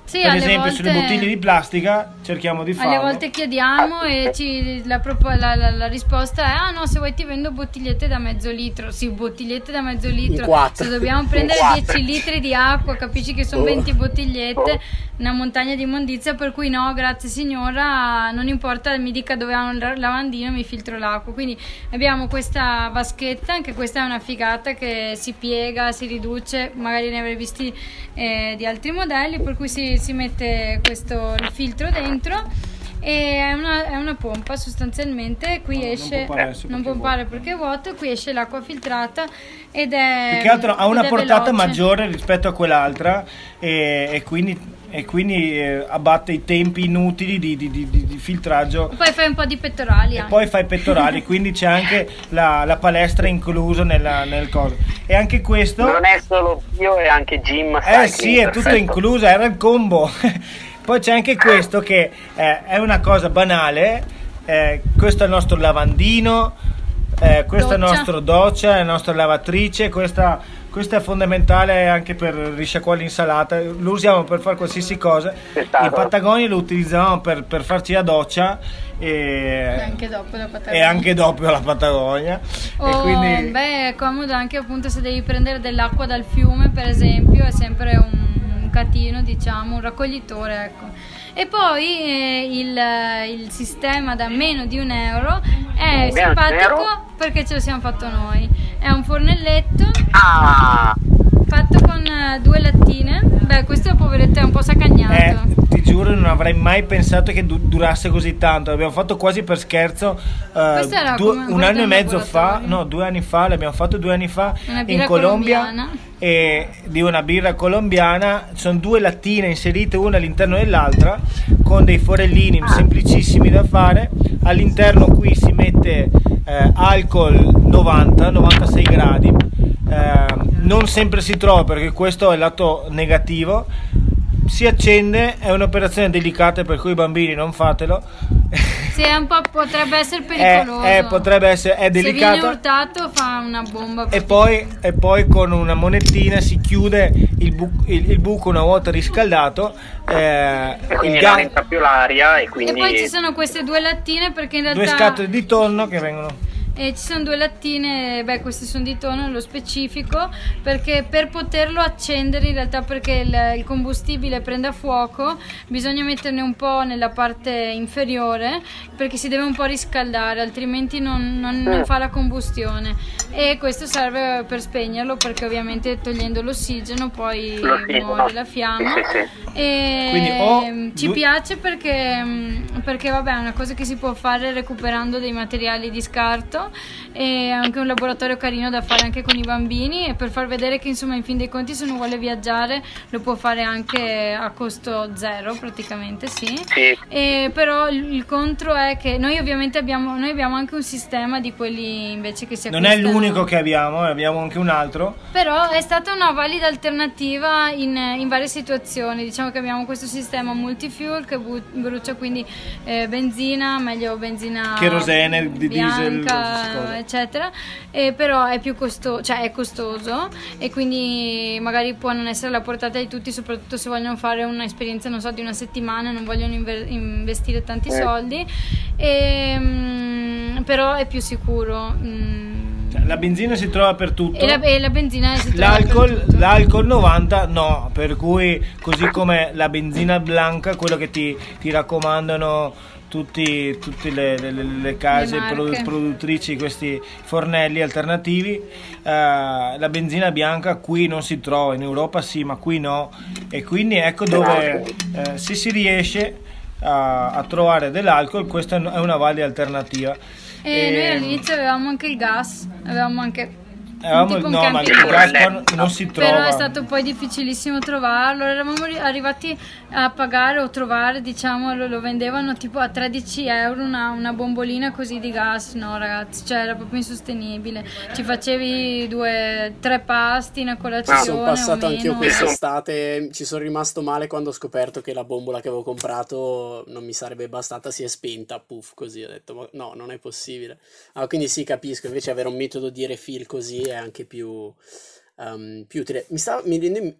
sì, per esempio volte, sulle bottiglie di plastica cerchiamo di farlo. Alle volte chiediamo e ci, la, la, la, la, risposta è ah no se vuoi ti vendo bottigliette da mezzo litro. Sì, bottigliette da mezzo litro. Se dobbiamo prendere 10 litri di acqua, capisci che sono oh. 20 bottigliette, una montagna di immondizia per cui no, grazie signora, non importa, mi dica dove ha un lavandino, mi filtro l'acqua. Quindi abbiamo questa vaschetta, anche questa è una figata che si piega, si riduce, magari ne avrei visti eh, di altri modelli, per cui si si mette questo filtro dentro e è una, è una pompa sostanzialmente qui no, esce non, non pompare perché è vuoto qui esce l'acqua filtrata ed è più che altro ha una portata veloce. maggiore rispetto a quell'altra e, e quindi e quindi eh, abbatte i tempi inutili di, di, di, di, filtraggio. E poi fai un po' di pettorali. E anche. poi fai pettorali, quindi c'è anche la, la palestra inclusa nella, nel coso. E anche questo. Non è solo io, è anche gym. Eh sì, è tutto incluso, era il combo. poi c'è anche questo che eh, è una cosa banale. Eh, questo è il nostro lavandino. Eh, questo doccia. è il nostro doccia, la nostra lavatrice, questa questo è fondamentale anche per risciacquare l'insalata. Lo usiamo per fare qualsiasi cosa. In Patagonia lo utilizzavamo per, per farci la doccia e, e, anche dopo la Patagonia. e anche dopo la Patagonia. Oh, quindi... beh è comodo anche appunto se devi prendere dell'acqua dal fiume per esempio è sempre un, un catino diciamo un raccoglitore ecco e poi eh, il, il, sistema da meno di un euro è simpatico perché ce lo siamo fatto noi. È un fornelletto ah. Fatto con uh, due lattine. Beh, questo poveretto è un po' sacagnato. Eh, ti giuro, non avrei mai pensato che du- durasse così tanto. L'abbiamo fatto quasi per scherzo uh, due, un anno e mezzo fa. No, due anni fa. L'abbiamo fatto due anni fa in Colombia. Colombiana. E di una birra colombiana sono due lattine inserite una all'interno dell'altra con dei forellini semplicissimi da fare all'interno qui si mette eh, alcol 90-96 gradi eh, non sempre si trova perché questo è il lato negativo si accende, è un'operazione delicata per cui i bambini non fatelo. Sì, un potrebbe essere pericoloso. È, è, potrebbe essere, è delicato. Se viene urtato fa una bomba. E poi, e poi, con una monettina si chiude il, bu- il, il buco una volta riscaldato. Eh, e quindi il non entra più l'aria e quindi... E poi ci sono queste due lattine perché in realtà... Due scatole di tonno che vengono e ci sono due lattine, beh queste sono di tonno nello specifico, perché per poterlo accendere in realtà perché il, il combustibile prenda fuoco bisogna metterne un po' nella parte inferiore perché si deve un po' riscaldare, altrimenti non, non, non fa la combustione. E questo serve per spegnerlo perché ovviamente togliendo l'ossigeno poi muore la fiamma. E Quindi, oh, ci piace perché, perché vabbè, è una cosa che si può fare recuperando dei materiali di scarto e anche un laboratorio carino da fare anche con i bambini e per far vedere che insomma in fin dei conti se uno vuole viaggiare lo può fare anche a costo zero praticamente sì, sì. E, però il contro è che noi ovviamente abbiamo, noi abbiamo anche un sistema di quelli invece che si acquistano non è l'unico che abbiamo abbiamo anche un altro. Però è stata una valida alternativa in, in varie situazioni. Diciamo che abbiamo questo sistema multifuel che bu- brucia quindi eh, benzina meglio benzina kerosene di diesel eccetera, e però è più costoso, cioè è costoso e quindi magari può non essere alla portata di tutti, soprattutto se vogliono fare un'esperienza, non so, di una settimana e non vogliono inver- investire tanti eh. soldi, e, mh, però è più sicuro. Mh, cioè, la benzina si trova per tutto. E la, e la benzina si trova l'alcol, per tutto. L'alcol 90 no, per cui così come la benzina blanca, quello che ti, ti raccomandano tutti, tutte le, le, le case le produ- produttrici di questi fornelli alternativi. Uh, la benzina bianca qui non si trova, in Europa sì, ma qui no. E quindi ecco dove uh, se si riesce a, a, trovare dell'alcol, questa è una valida alternativa. E, e noi all'inizio avevamo anche il gas, avevamo anche Eravamo, no, ma il gas non si trova. Però è stato poi difficilissimo trovarlo. Eravamo arrivati a pagare o trovare, diciamo, lo, lo vendevano tipo a 13 euro una, una, bombolina così di gas. No, ragazzi, cioè era proprio insostenibile. Ci facevi due, tre pasti, una colazione. sono passato anch'io quest'estate. Ci sono rimasto male quando ho scoperto che la bombola che avevo comprato non mi sarebbe bastata, si è spenta. Puff, così ho detto, ma no, non è possibile. Ah, quindi sì, capisco. Invece avere un metodo di refill così è anche più, um, più utile. Mi, sta, mi rende...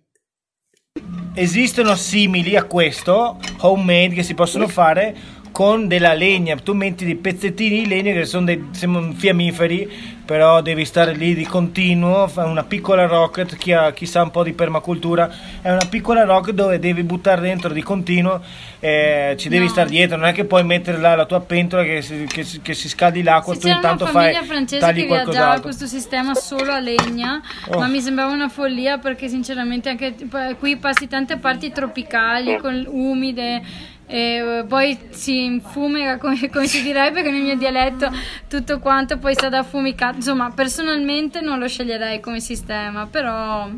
Esistono simili a questo, homemade, che si possono fare con della legna. Tu metti dei pezzettini di legna che sono dei fiammiferi però devi stare lì di continuo, fa una piccola rocket, chi, ha, chi sa un po' di permacultura, è una piccola rocket dove devi buttare dentro di continuo, eh, ci devi no. stare dietro, non è che puoi mettere là la tua pentola che si, che, che si scaldi l'acqua, sì, tu intanto fai tagli qualcos'altro. questo sistema solo a legna, oh. ma mi sembrava una follia perché sinceramente anche qui passi tante parti tropicali, con, umide e poi si infumica come, come, si direbbe con il mio dialetto tutto quanto poi sta da affumicare insomma personalmente non lo sceglierei come sistema però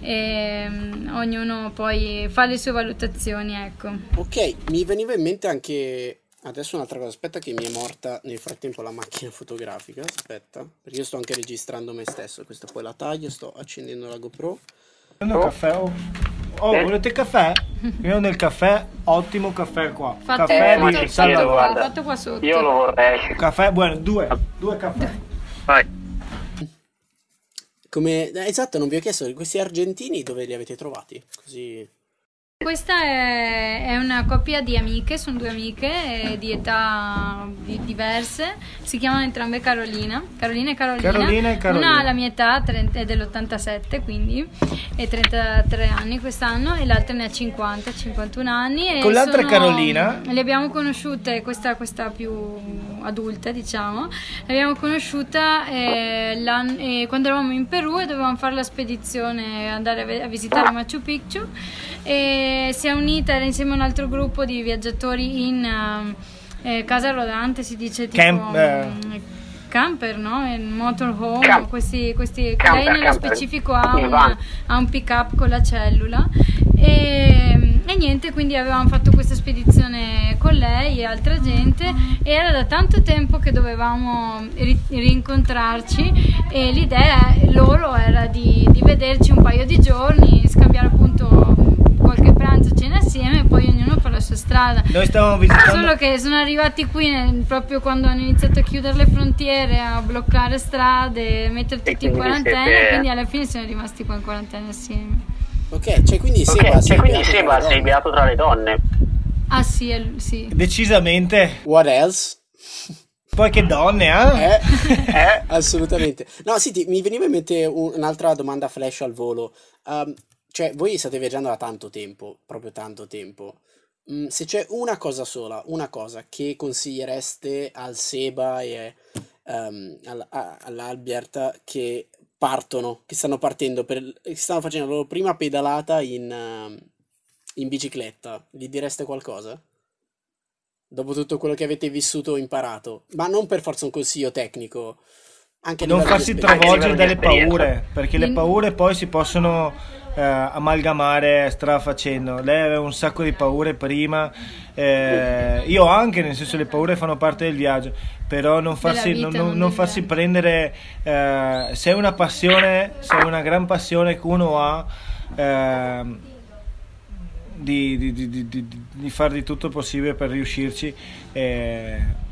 ehm, ognuno poi fa le sue valutazioni ecco ok mi veniva in mente anche adesso un'altra cosa aspetta che mi è morta nel frattempo la macchina fotografica aspetta perché io sto anche registrando me stesso questa poi la taglio sto accendendo la GoPro Prendo oh. caffè oh. Oh, eh? volete caffè? Io nel caffè, ottimo caffè qua. Fatto, caffè eh, di Salvador. Fatto qua sotto. Io lo vorrei. Caffè, buono, due, due caffè. Vai. Come, esatto, non vi ho chiesto, questi argentini dove li avete trovati? Così... Questa è, è, una coppia di amiche, sono due amiche di età di, diverse, si chiamano entrambe Carolina, Carolina e Carolina. Carolina e Carolina. Una ha la mia età, 30, è dell'87 quindi, e 33 anni quest'anno, e l'altra ne ha 50, 51 anni. Con l'altra sono, Carolina? Le abbiamo conosciute, questa, questa più adulta diciamo, l'abbiamo conosciuta eh, eh, quando eravamo in Perù e dovevamo fare la spedizione, andare a, a visitare Machu Picchu. E si è unita, era insieme a un altro gruppo di viaggiatori in eh, casa rodante, si dice tipo... Camp, uh, camper, no? In motorhome, Camp. questi, questi camper, lei nello camper. specifico ha un, ha un pick up con la cellula e, e, niente, quindi avevamo fatto questa spedizione con lei e altra gente e era da tanto tempo che dovevamo ri- rincontrarci e l'idea loro era di, di vederci un paio di giorni, scambiare appunto qualche pranzo ce strada. Noi stavamo visitando. Solo che sono arrivati qui nel, proprio quando hanno iniziato a chiudere le frontiere, a bloccare strade, mettere tutti in quarantena. Siete... Quindi alla fine siamo rimasti qua in quarantena assieme. Ok, cioè quindi Seba, okay, cioè, quindi Seba sei beato tra le donne. Ah sì, è, sì. Decisamente. What else? Poi che donne, eh? eh? eh? Assolutamente. No, sì, ti, mi veniva in mente un, un'altra domanda flash al volo. Um, cioè, voi state viaggiando da tanto tempo, proprio tanto tempo. Mm, se c'è una cosa sola, una cosa che consigliereste al Seba e um, all, all'Albert che partono, che stanno partendo, per, che stanno facendo la loro prima pedalata in, uh, in bicicletta, gli direste qualcosa? Dopo tutto quello che avete vissuto o imparato, ma non per forza un consiglio tecnico. Anche non farsi travolgere dalle paure, perché le paure poi si possono eh, amalgamare strafacendo. Lei aveva un sacco di paure prima, eh, io anche, nel senso le paure fanno parte del viaggio, però non farsi, non, non, non farsi prendere, eh, se è una passione, se è una gran passione che uno ha eh, di, di, di, di, fare di tutto il possibile per riuscirci eh,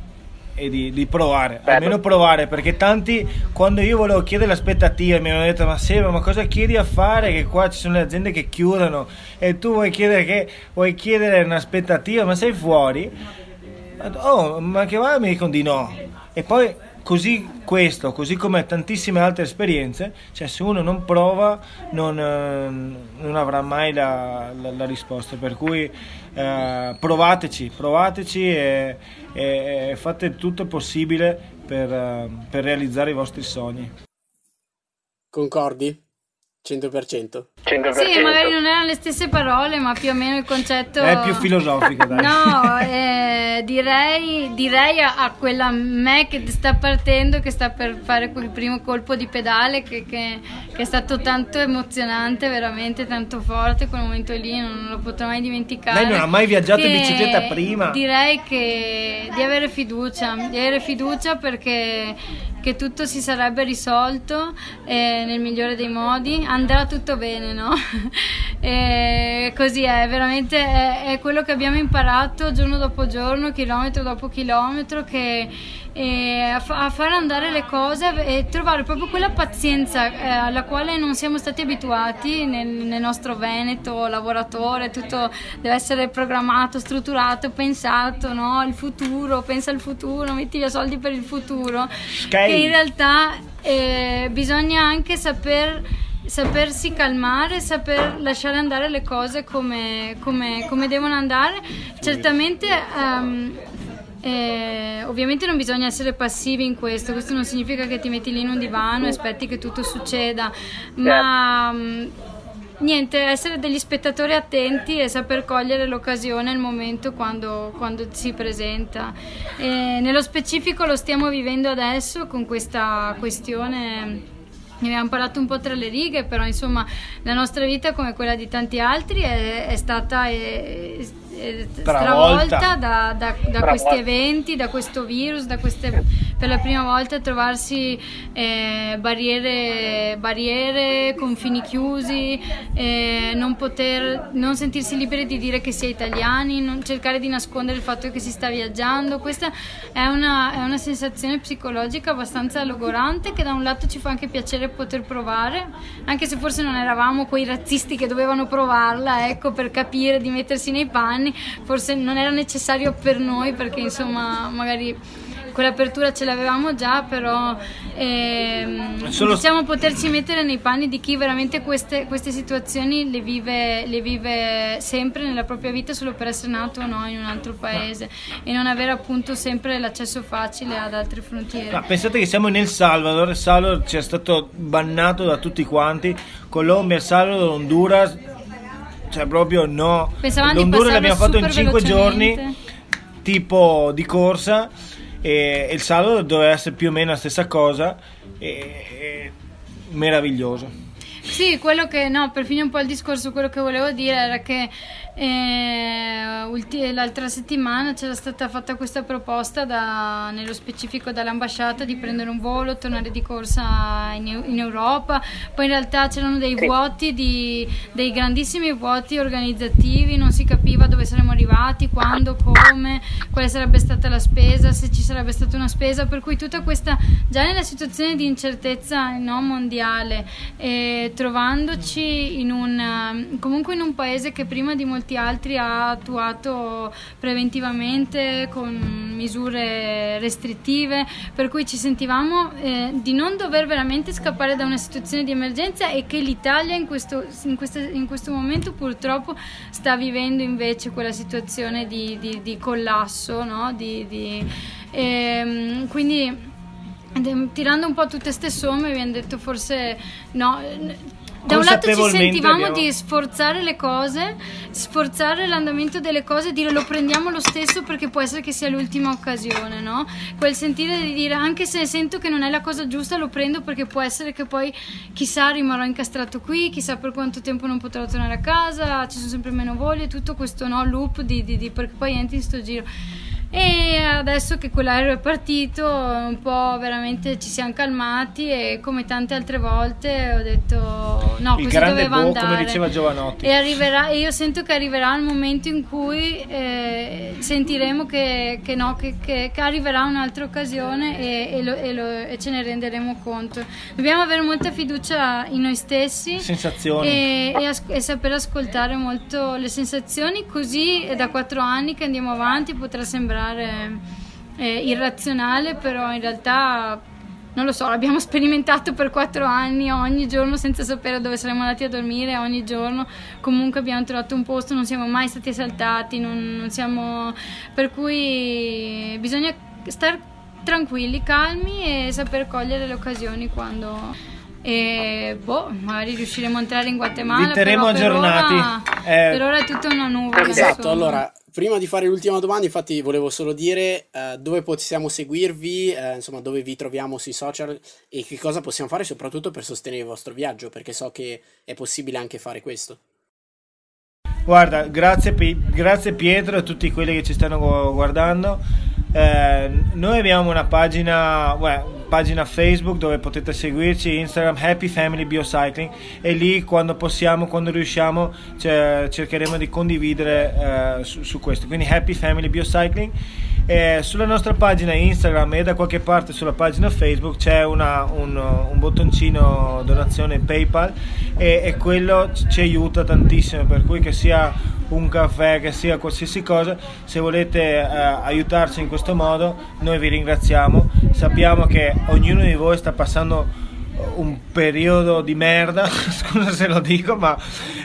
e di, di provare, Bello. almeno provare, perché tanti quando io volevo chiedere l'aspettativa mi hanno detto ma Seba ma cosa chiedi a fare che qua ci sono le aziende che chiudono e tu vuoi chiedere, che, vuoi chiedere un'aspettativa ma sei fuori? Oh ma che va? Mi dicono di no e poi così questo, così come tantissime altre esperienze, cioè se uno non prova non, eh, non avrà mai la, la, la, risposta, per cui eh, provateci, provateci e, e, fate tutto il possibile per, eh, per realizzare i vostri sogni. Concordi? 100%. 100%. Sì, magari non erano le stesse parole, ma più o meno il concetto... È più filosofico, dai. No, eh, direi, direi a, a, quella me che sta partendo, che sta per fare quel primo colpo di pedale, che, che, che, è stato tanto emozionante, veramente tanto forte, quel momento lì, non lo potrò mai dimenticare. Lei non ha mai viaggiato in bicicletta prima? Direi che di avere fiducia, di avere fiducia perché che tutto si sarebbe risolto eh, nel migliore dei modi, andrà tutto bene, no? così è, veramente è, è, quello che abbiamo imparato giorno dopo giorno, chilometro dopo chilometro, che a, fa, a, fare andare le cose e trovare proprio quella pazienza eh, alla quale non siamo stati abituati nel, nel, nostro Veneto lavoratore, tutto deve essere programmato, strutturato, pensato, no? Il futuro, pensa al futuro, metti via soldi per il futuro. Sky. Che in realtà eh, bisogna anche saper sapersi calmare, saper lasciare andare le cose come, come, come devono andare. Certamente um, eh, ovviamente non bisogna essere passivi in questo, questo non significa che ti metti lì in un divano e aspetti che tutto succeda, ma mh, mm, niente, essere degli spettatori attenti e saper cogliere l'occasione, il momento quando, quando si presenta. E nello specifico lo stiamo vivendo adesso con questa questione ne abbiamo parlato un po' tra le righe, però insomma la nostra vita come quella di tanti altri è, è stata è, è stravolta da, da, da questi eventi, da questo virus, da queste, per la prima volta trovarsi eh, barriere, barriere, confini chiusi, eh, non, poter, non sentirsi liberi di dire che si è italiani, non cercare di nascondere il fatto che si sta viaggiando. Questa è una, è una sensazione psicologica abbastanza logorante che da un lato ci fa anche piacere poter provare, anche se forse non eravamo quei razzisti che dovevano provarla, ecco, per capire di mettersi nei panni anni, forse non era necessario per noi perché insomma magari quell'apertura ce l'avevamo già, però ehm, Solo... possiamo poterci mettere nei panni di chi veramente queste, queste situazioni le vive, le vive, sempre nella propria vita solo per essere nato no, in un altro paese e non avere appunto sempre l'accesso facile ad altre frontiere. Ma pensate che siamo in El Salvador, El Salvador ci è stato bannato da tutti quanti, Colombia, El Salvador, Honduras cioè proprio no. Pensavamo L'Honduras l'abbiamo fatto in 5 giorni, tipo di corsa, e il saldo doveva essere più o meno la stessa cosa, e, e meraviglioso. Sì, quello che, no, per finire un po' il discorso, quello che volevo dire era che eh, ulti- l'altra settimana c'era stata fatta questa proposta, da, nello specifico dall'ambasciata, di prendere un volo, tornare di corsa in, in Europa. Poi in realtà c'erano dei vuoti, di, dei grandissimi vuoti organizzativi, non si capiva dove saremmo arrivati, quando, come, quale sarebbe stata la spesa, se ci sarebbe stata una spesa. Per cui tutta questa, già nella situazione di incertezza no, mondiale, eh, trovandoci in un, comunque in un paese che prima di molti altri ha attuato preventivamente con misure restrittive, per cui ci sentivamo eh, di non dover veramente scappare da una situazione di emergenza e che l'Italia in questo, in questo, in questo momento purtroppo sta vivendo invece quella situazione di, di, di collasso, no? di ehm, quindi tirando un po' tutte queste somme abbiamo detto forse no da un lato ci sentivamo abbiamo... di sforzare le cose, sforzare l'andamento delle cose, dire lo prendiamo lo stesso perché può essere che sia l'ultima occasione, no? Quel sentire di dire anche se sento che non è la cosa giusta lo prendo perché può essere che poi chissà rimarrò incastrato qui, chissà per quanto tempo non potrò tornare a casa, ci sono sempre meno voglie, tutto questo no, loop di, di, di perché poi entri in sto giro. E adesso che quell'aereo è partito, un po' veramente ci siamo calmati e come tante altre volte ho detto no, il così doveva boh, andare. come diceva Giovanotti. E, arriverà, e io sento che arriverà il momento in cui eh, sentiremo che, che, no, che, che, arriverà un'altra occasione e, e, lo, lo, e, ce ne renderemo conto. Dobbiamo avere molta fiducia in noi stessi sensazioni. E, as- e saper ascoltare molto le sensazioni, così da quattro anni che andiamo avanti potrà sembrare sembrare eh, irrazionale, però in realtà non lo so, l'abbiamo sperimentato per quattro anni ogni giorno senza sapere dove saremmo andati a dormire, ogni giorno comunque abbiamo trovato un posto, non siamo mai stati assaltati, non, non siamo... per cui bisogna stare tranquilli, calmi e saper cogliere le occasioni quando... E boh, magari riusciremo a entrare in Guatemala. Vi terremo aggiornati. Per ora, eh... per ora è tutta una nuvola. Esatto, allora prima di fare l'ultima domanda, infatti, volevo solo dire uh, dove possiamo seguirvi, uh, insomma, dove vi troviamo sui social e che cosa possiamo fare soprattutto per sostenere il vostro viaggio, perché so che è possibile anche fare questo. Guarda, grazie, grazie Pietro e a tutti quelli che ci stanno guardando. Eh, noi abbiamo una pagina, well, pagina Facebook dove potete seguirci, Instagram Happy Family Biocycling e lì quando possiamo, quando riusciamo cioè, cercheremo di condividere eh, su, su, questo. Quindi Happy Family Biocycling. Eh, sulla nostra pagina Instagram e da qualche parte sulla pagina Facebook c'è una, un, un, bottoncino donazione PayPal e, e quello ci aiuta tantissimo per cui che sia un caffè, che sia qualsiasi cosa, se volete eh, aiutarci in questo modo, noi vi ringraziamo. Sappiamo che ognuno di voi sta passando un periodo di merda, scusa se lo dico, ma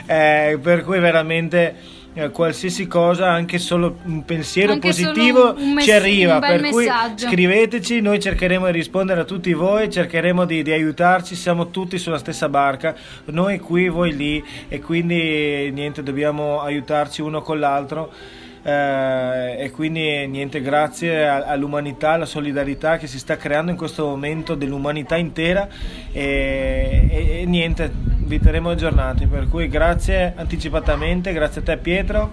eh, per cui veramente eh, qualsiasi cosa, anche solo un pensiero anche positivo un mess- ci arriva. Per messaggio. cui scriveteci, noi cercheremo di rispondere a tutti voi, cercheremo di, di, aiutarci, siamo tutti sulla stessa barca, noi qui, voi lì, e quindi niente, dobbiamo aiutarci uno con l'altro. Eh, e quindi niente, grazie all'umanità, alla solidarietà che si sta creando in questo momento dell'umanità intera e, e, e niente, vi terremo aggiornati, per cui grazie anticipatamente, grazie a te Pietro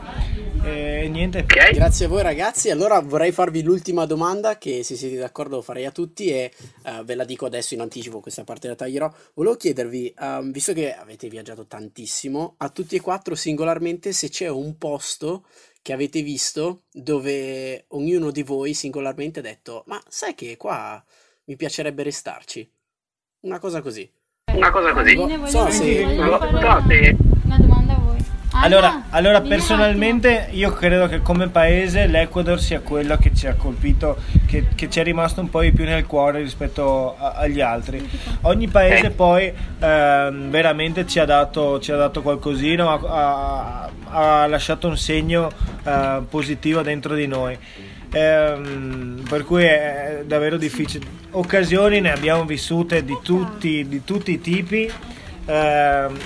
e niente. Okay. Grazie a voi ragazzi, allora vorrei farvi l'ultima domanda che se siete d'accordo farei a tutti e uh, ve la dico adesso in anticipo, questa parte la taglierò. Volevo chiedervi, um, visto che avete viaggiato tantissimo, a tutti e quattro singolarmente se c'è un posto che avete visto dove ognuno di voi singolarmente ha detto ma sai che qua mi piacerebbe restarci? Una cosa così. Una cosa così. So se... Domanda a voi. Allora, allora personalmente io credo che come paese l'Ecuador sia quello che ci ha colpito, che, che ci è rimasto un po' di più nel cuore rispetto a, agli altri. Ogni paese eh. poi eh, veramente ci ha dato, ci ha dato qualcosino, ha, ha, ha lasciato un segno uh, positivo dentro di noi. Ehm, per cui è davvero difficile. Occasioni ne abbiamo vissute di tutti, di tutti i tipi. Ehm,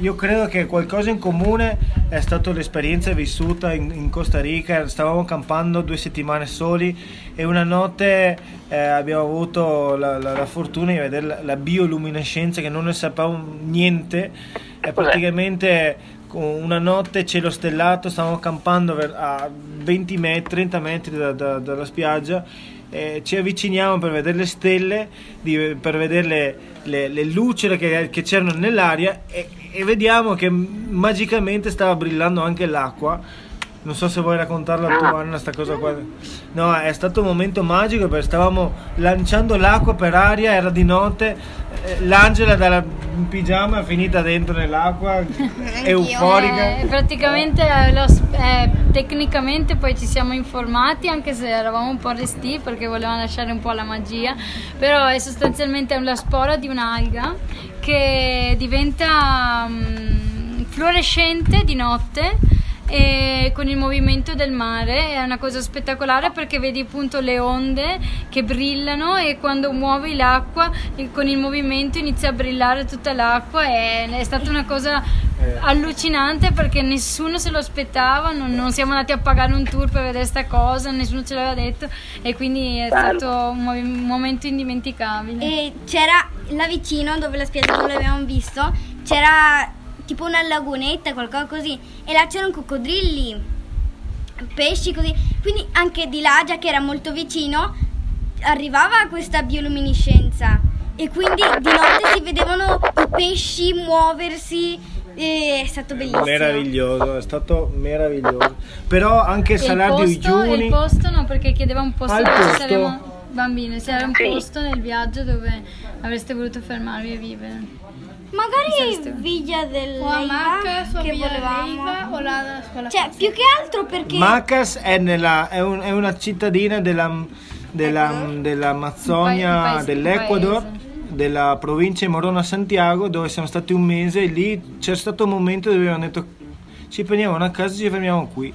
io credo che qualcosa in comune è stata l'esperienza vissuta in, in, Costa Rica, stavamo campando due settimane soli e una notte eh, abbiamo avuto la, la, la, fortuna di vedere la, la, bioluminescenza che non ne sapevamo niente. E praticamente una notte cielo stellato, stavamo campando a 20 metri, 30 metri da, da, dalla spiaggia eh, ci avviciniamo per vedere le stelle, di, per vedere le, le, le lucere che, che, c'erano nell'aria e, e vediamo che magicamente stava brillando anche l'acqua non so se vuoi raccontarla tu Anna sta cosa qua. No è stato un momento magico perché stavamo lanciando l'acqua per aria era di notte eh, l'Angela dalla pigiama è finita dentro nell'acqua euforica. eh, praticamente lo, eh, tecnicamente poi ci siamo informati anche se eravamo un po' resti perché volevamo lasciare un po' la magia però è sostanzialmente una spora di un'alga che diventa um, fluorescente di notte e con il movimento del mare. È una cosa spettacolare perché vedi appunto le onde che brillano e quando muovi l'acqua con il movimento inizia a brillare tutta l'acqua e è stata una cosa eh. allucinante perché nessuno se lo aspettava non, non siamo andati a pagare un tour per vedere questa cosa nessuno ce l'aveva detto e quindi è stato un, mov- un momento indimenticabile. E c'era là vicino dove la spiaggia dove l'abbiamo visto c'era tipo una lagunetta, qualcosa così, e là c'erano coccodrilli, pesci così, quindi anche di là, già che era molto vicino, arrivava questa bioluminescenza e quindi di notte si vedevano i pesci muoversi. È stato bellissimo. Meraviglioso, è stato meraviglioso. Però anche Salario i Giuni. Il posto no, perché chiedeva un posto dove posto... saremo bambine, se era un posto nel viaggio dove avreste voluto fermarvi e vivere. Magari Villa del o Macas o che Villa volevamo. o la scuola Cioè, più che altro perché Macas è, nella, è, un, è una cittadina della, della, dell'Amazzonia, dell'Ecuador della provincia di Morona Santiago dove siamo stati un mese. E lì c'è stato un momento dove abbiamo detto ci prendiamo una casa e ci fermiamo qui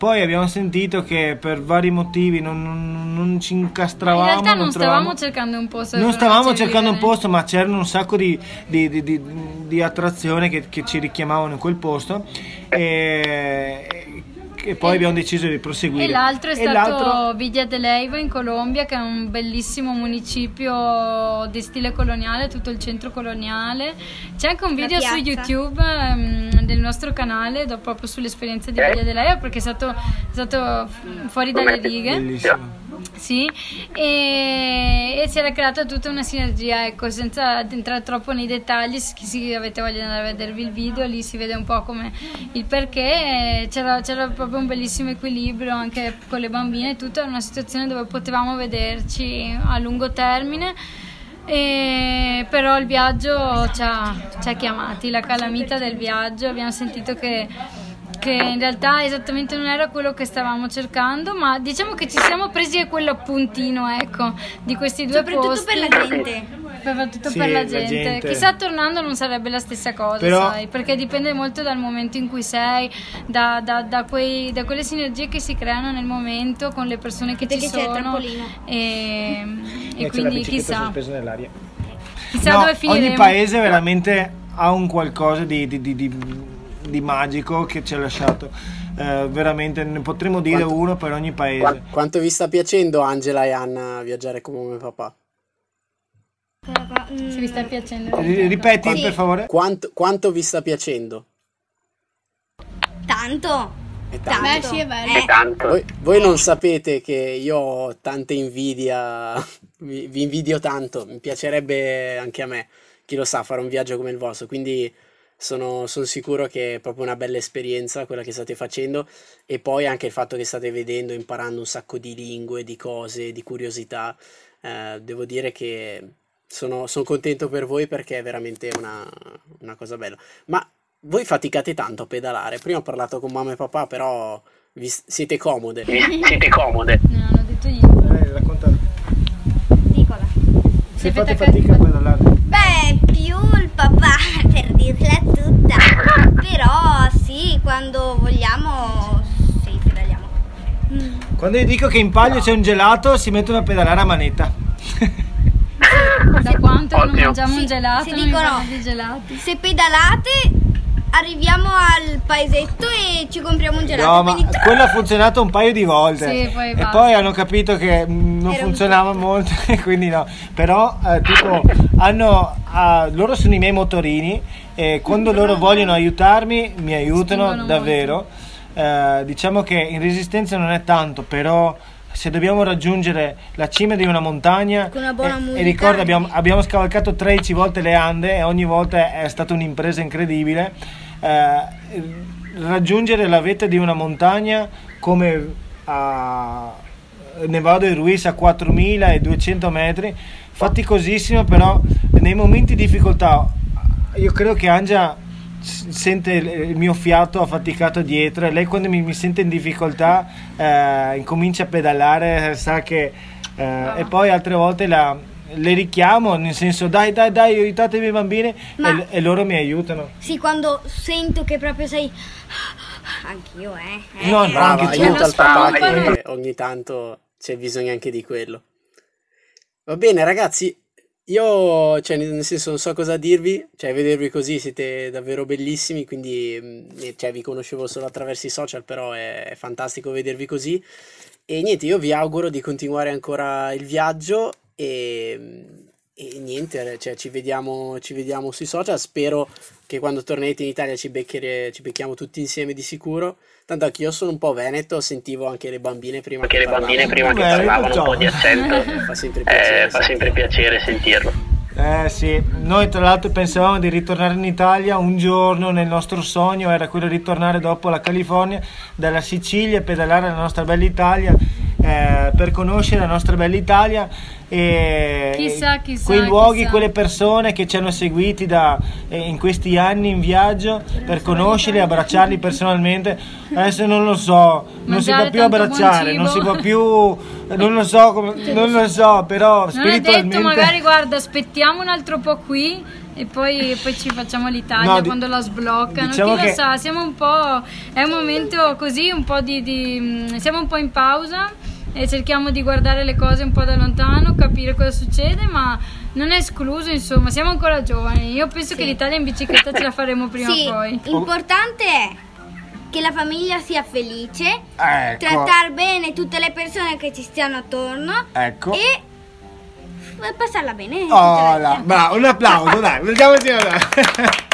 poi abbiamo sentito che per vari motivi non, non, non ci incastravamo. In realtà non, non stavamo cercando un posto. Non stavamo cercando un posto, ma c'erano un sacco di, di, di, di, di attrazioni che, che, ci richiamavano in quel posto. E, e poi e, abbiamo deciso di proseguire. E l'altro è e stato l'altro... Villa de Leiva in Colombia, che è un bellissimo municipio di stile coloniale, tutto il centro coloniale. C'è anche un video su YouTube um, del nostro canale, dopo, proprio sull'esperienza di Villa de Leiva, perché è stato, è stato fuori dalle righe. Bellissimo. Sì, e, e, si era creata tutta una sinergia, ecco, senza entrare troppo nei dettagli, se avete voglia di andare a vedervi il video, lì si vede un po' come il perché, c'era, c'era proprio un bellissimo equilibrio anche con le bambine, tutta una situazione dove potevamo vederci a lungo termine. E però il viaggio ci ha, ci ha chiamati, la calamita del viaggio, abbiamo sentito che che in realtà esattamente non era quello che stavamo cercando, ma diciamo che ci siamo presi quello appuntino, ecco, di questi due Soprattutto posti. per la gente. Soprattutto sì, per la gente. la gente. Chissà tornando non sarebbe la stessa cosa, Però... sai, perché dipende molto dal momento in cui sei, da, da, da, quei, da, quelle sinergie che si creano nel momento con le persone che perché ci sono. E, e quindi chissà. Chissà no, dove finiremo. Ogni paese veramente ha un qualcosa di, di, di, di di magico che ci ha lasciato. Eh, veramente ne potremmo dire quanto, uno per ogni paese. Quanto vi sta piacendo Angela e Anna viaggiare come mio papà? Se vi sta piacendo. Ripeti sì. per favore. Quanto, quanto, vi sta piacendo? Tanto. È tanto. Beh, sì, è bello. È tanto. Voi, voi, non sapete che io ho tanta invidia, vi, vi invidio tanto, mi piacerebbe anche a me, chi lo sa, fare un viaggio come il vostro, quindi sono, sono, sicuro che è proprio una bella esperienza quella che state facendo e poi anche il fatto che state vedendo, imparando un sacco di lingue, di cose, di curiosità. Eh, devo dire che sono, sono, contento per voi perché è veramente una, una, cosa bella. Ma voi faticate tanto a pedalare. Prima ho parlato con mamma e papà, però vi, siete comode. Siete comode. No, non ho detto niente. Eh, racconta. Dicola. Se fate fatica a pedalare. Beh, più il papà per dirla tutta. Però sì, quando vogliamo, sì, pedaliamo. Mm. Quando io dico che in palio c'è un gelato, si mettono a pedalare a manetta. da quanto non mangiamo sì, un gelato? Si dicono, se pedalate, arriviamo al paesetto e ci compriamo un gelato. No, ma quello ha funzionato un paio di volte. Sì, poi e basta. poi hanno capito che mm, non Era un funzionava molto, e quindi no. Però, eh, tipo, hanno, ah, loro sono i miei motorini e quando loro vogliono aiutarmi, mi aiutano Spingono davvero. Eh, diciamo che in resistenza non è tanto, però se dobbiamo raggiungere la cima di una montagna una e- e ricorda abbiamo, abbiamo scavalcato 13 volte le Ande e ogni volta è stata un'impresa incredibile. Eh, raggiungere la vetta di una montagna come a Nevado e Ruiz a 4200 metri faticosissimo però nei momenti di difficoltà io credo che Angia sente il mio fiato affaticato dietro e lei quando mi, mi sente in difficoltà eh, incomincia a pedalare sa che eh, e poi altre volte la, le richiamo nel senso dai dai dai aiutatemi i bambini Ma- e, e loro mi aiutano Sì, quando sento che proprio sei... Anch'io, eh. eh. No, no, Brava, anche aiuta il papà che ogni tanto c'è bisogno anche di quello. Va bene, ragazzi, io, cioè, nel senso, non so cosa dirvi, cioè, vedervi così siete davvero bellissimi, quindi, eh, cioè, vi conoscevo solo attraverso i social, però è, è fantastico vedervi così. E niente, io vi auguro di continuare ancora il viaggio e, e niente, cioè, ci vediamo, ci vediamo sui social, spero che quando tornerete in Italia ci, becchere- ci becchiamo tutti insieme di sicuro. Tanto anche io sono un po' veneto, sentivo anche le bambine prima Anche le bambine parlavano. prima che parlavano un po' di accento, Eh, fa sempre piacere. eh, fa sempre piacere sentirlo. Eh sì, noi tra l'altro pensavamo di ritornare in Italia un giorno, nel nostro sogno era quello di ritornare dopo la California, dalla Sicilia pedalare la nostra bella Italia eh, per conoscere la nostra bella Italia e Chissà, chissà, quei luoghi, chissà. quelle persone che ci hanno seguiti da, eh, in questi anni in viaggio per conoscerli, abbracciarli personalmente. Adesso non lo so, non si può più abbracciare, non si può più, non lo so, come- non lo so, però Non è spiritualmente... detto, magari guarda, aspettiamo un altro po' qui e poi, poi ci facciamo l'Italia No, quando la sbloccano. diciamo Chi lo sa, siamo un po'. È un momento così, un po' di. di- mh, siamo un po' in pausa e cerchiamo di guardare le cose un po' da lontano, capire cosa succede, ma non è escluso, insomma, siamo ancora giovani. Io penso che l'Italia in bicicletta ce la faremo prima Sì, o poi. importante è che la famiglia sia felice, Ecco. trattare bene tutte le persone che ci stiano attorno Ecco. e f- passarla bene. Oh, là. Bravo, un applauso, dai, vediamoci là.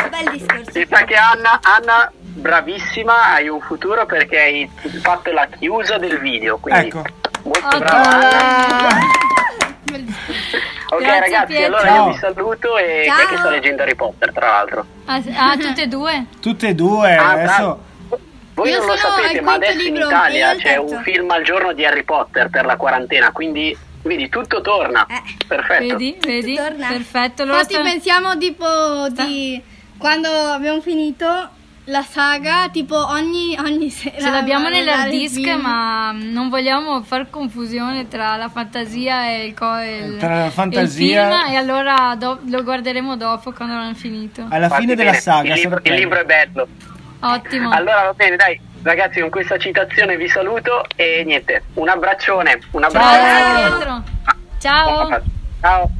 Eh, bel discorso. Si sa che Anna, Anna, bravissima, hai un futuro perché hai fatto la chiusa del video, quindi Ecco. molto Ottimo. brava. Ah, Ok Grazie, ragazzi, Pietro. allora io vi saluto e Ciao. chi è che sta leggendo Harry Potter tra l'altro? Ah, ah, tutte e due? tutte e due, Ah, adesso... bravo. Voi Io non lo sapete, ma adesso in libro, Italia io al c'è un film al giorno di Harry Potter per la quarantena, quindi vedi tutto torna. Eh. Perfetto. Vedi, vedi? torna. Perfetto. Allora Infatti sta- pensiamo tipo di quando abbiamo finito la saga, tipo ogni, ogni sera. Ce l'abbiamo nell'hard disk, ma non vogliamo far confusione tra la fantasia e il, co- e il, Tra la e il fantasia- film, e allora do- lo guarderemo dopo quando l'hanno finito. Alla Fatti fine della bene, saga, il libro, il libro è bello. Ottimo. Allora va bene, dai, ragazzi, con questa citazione vi saluto e niente, un abbraccione, un Ciao abbraccione. Ah, Ciao. Ciao.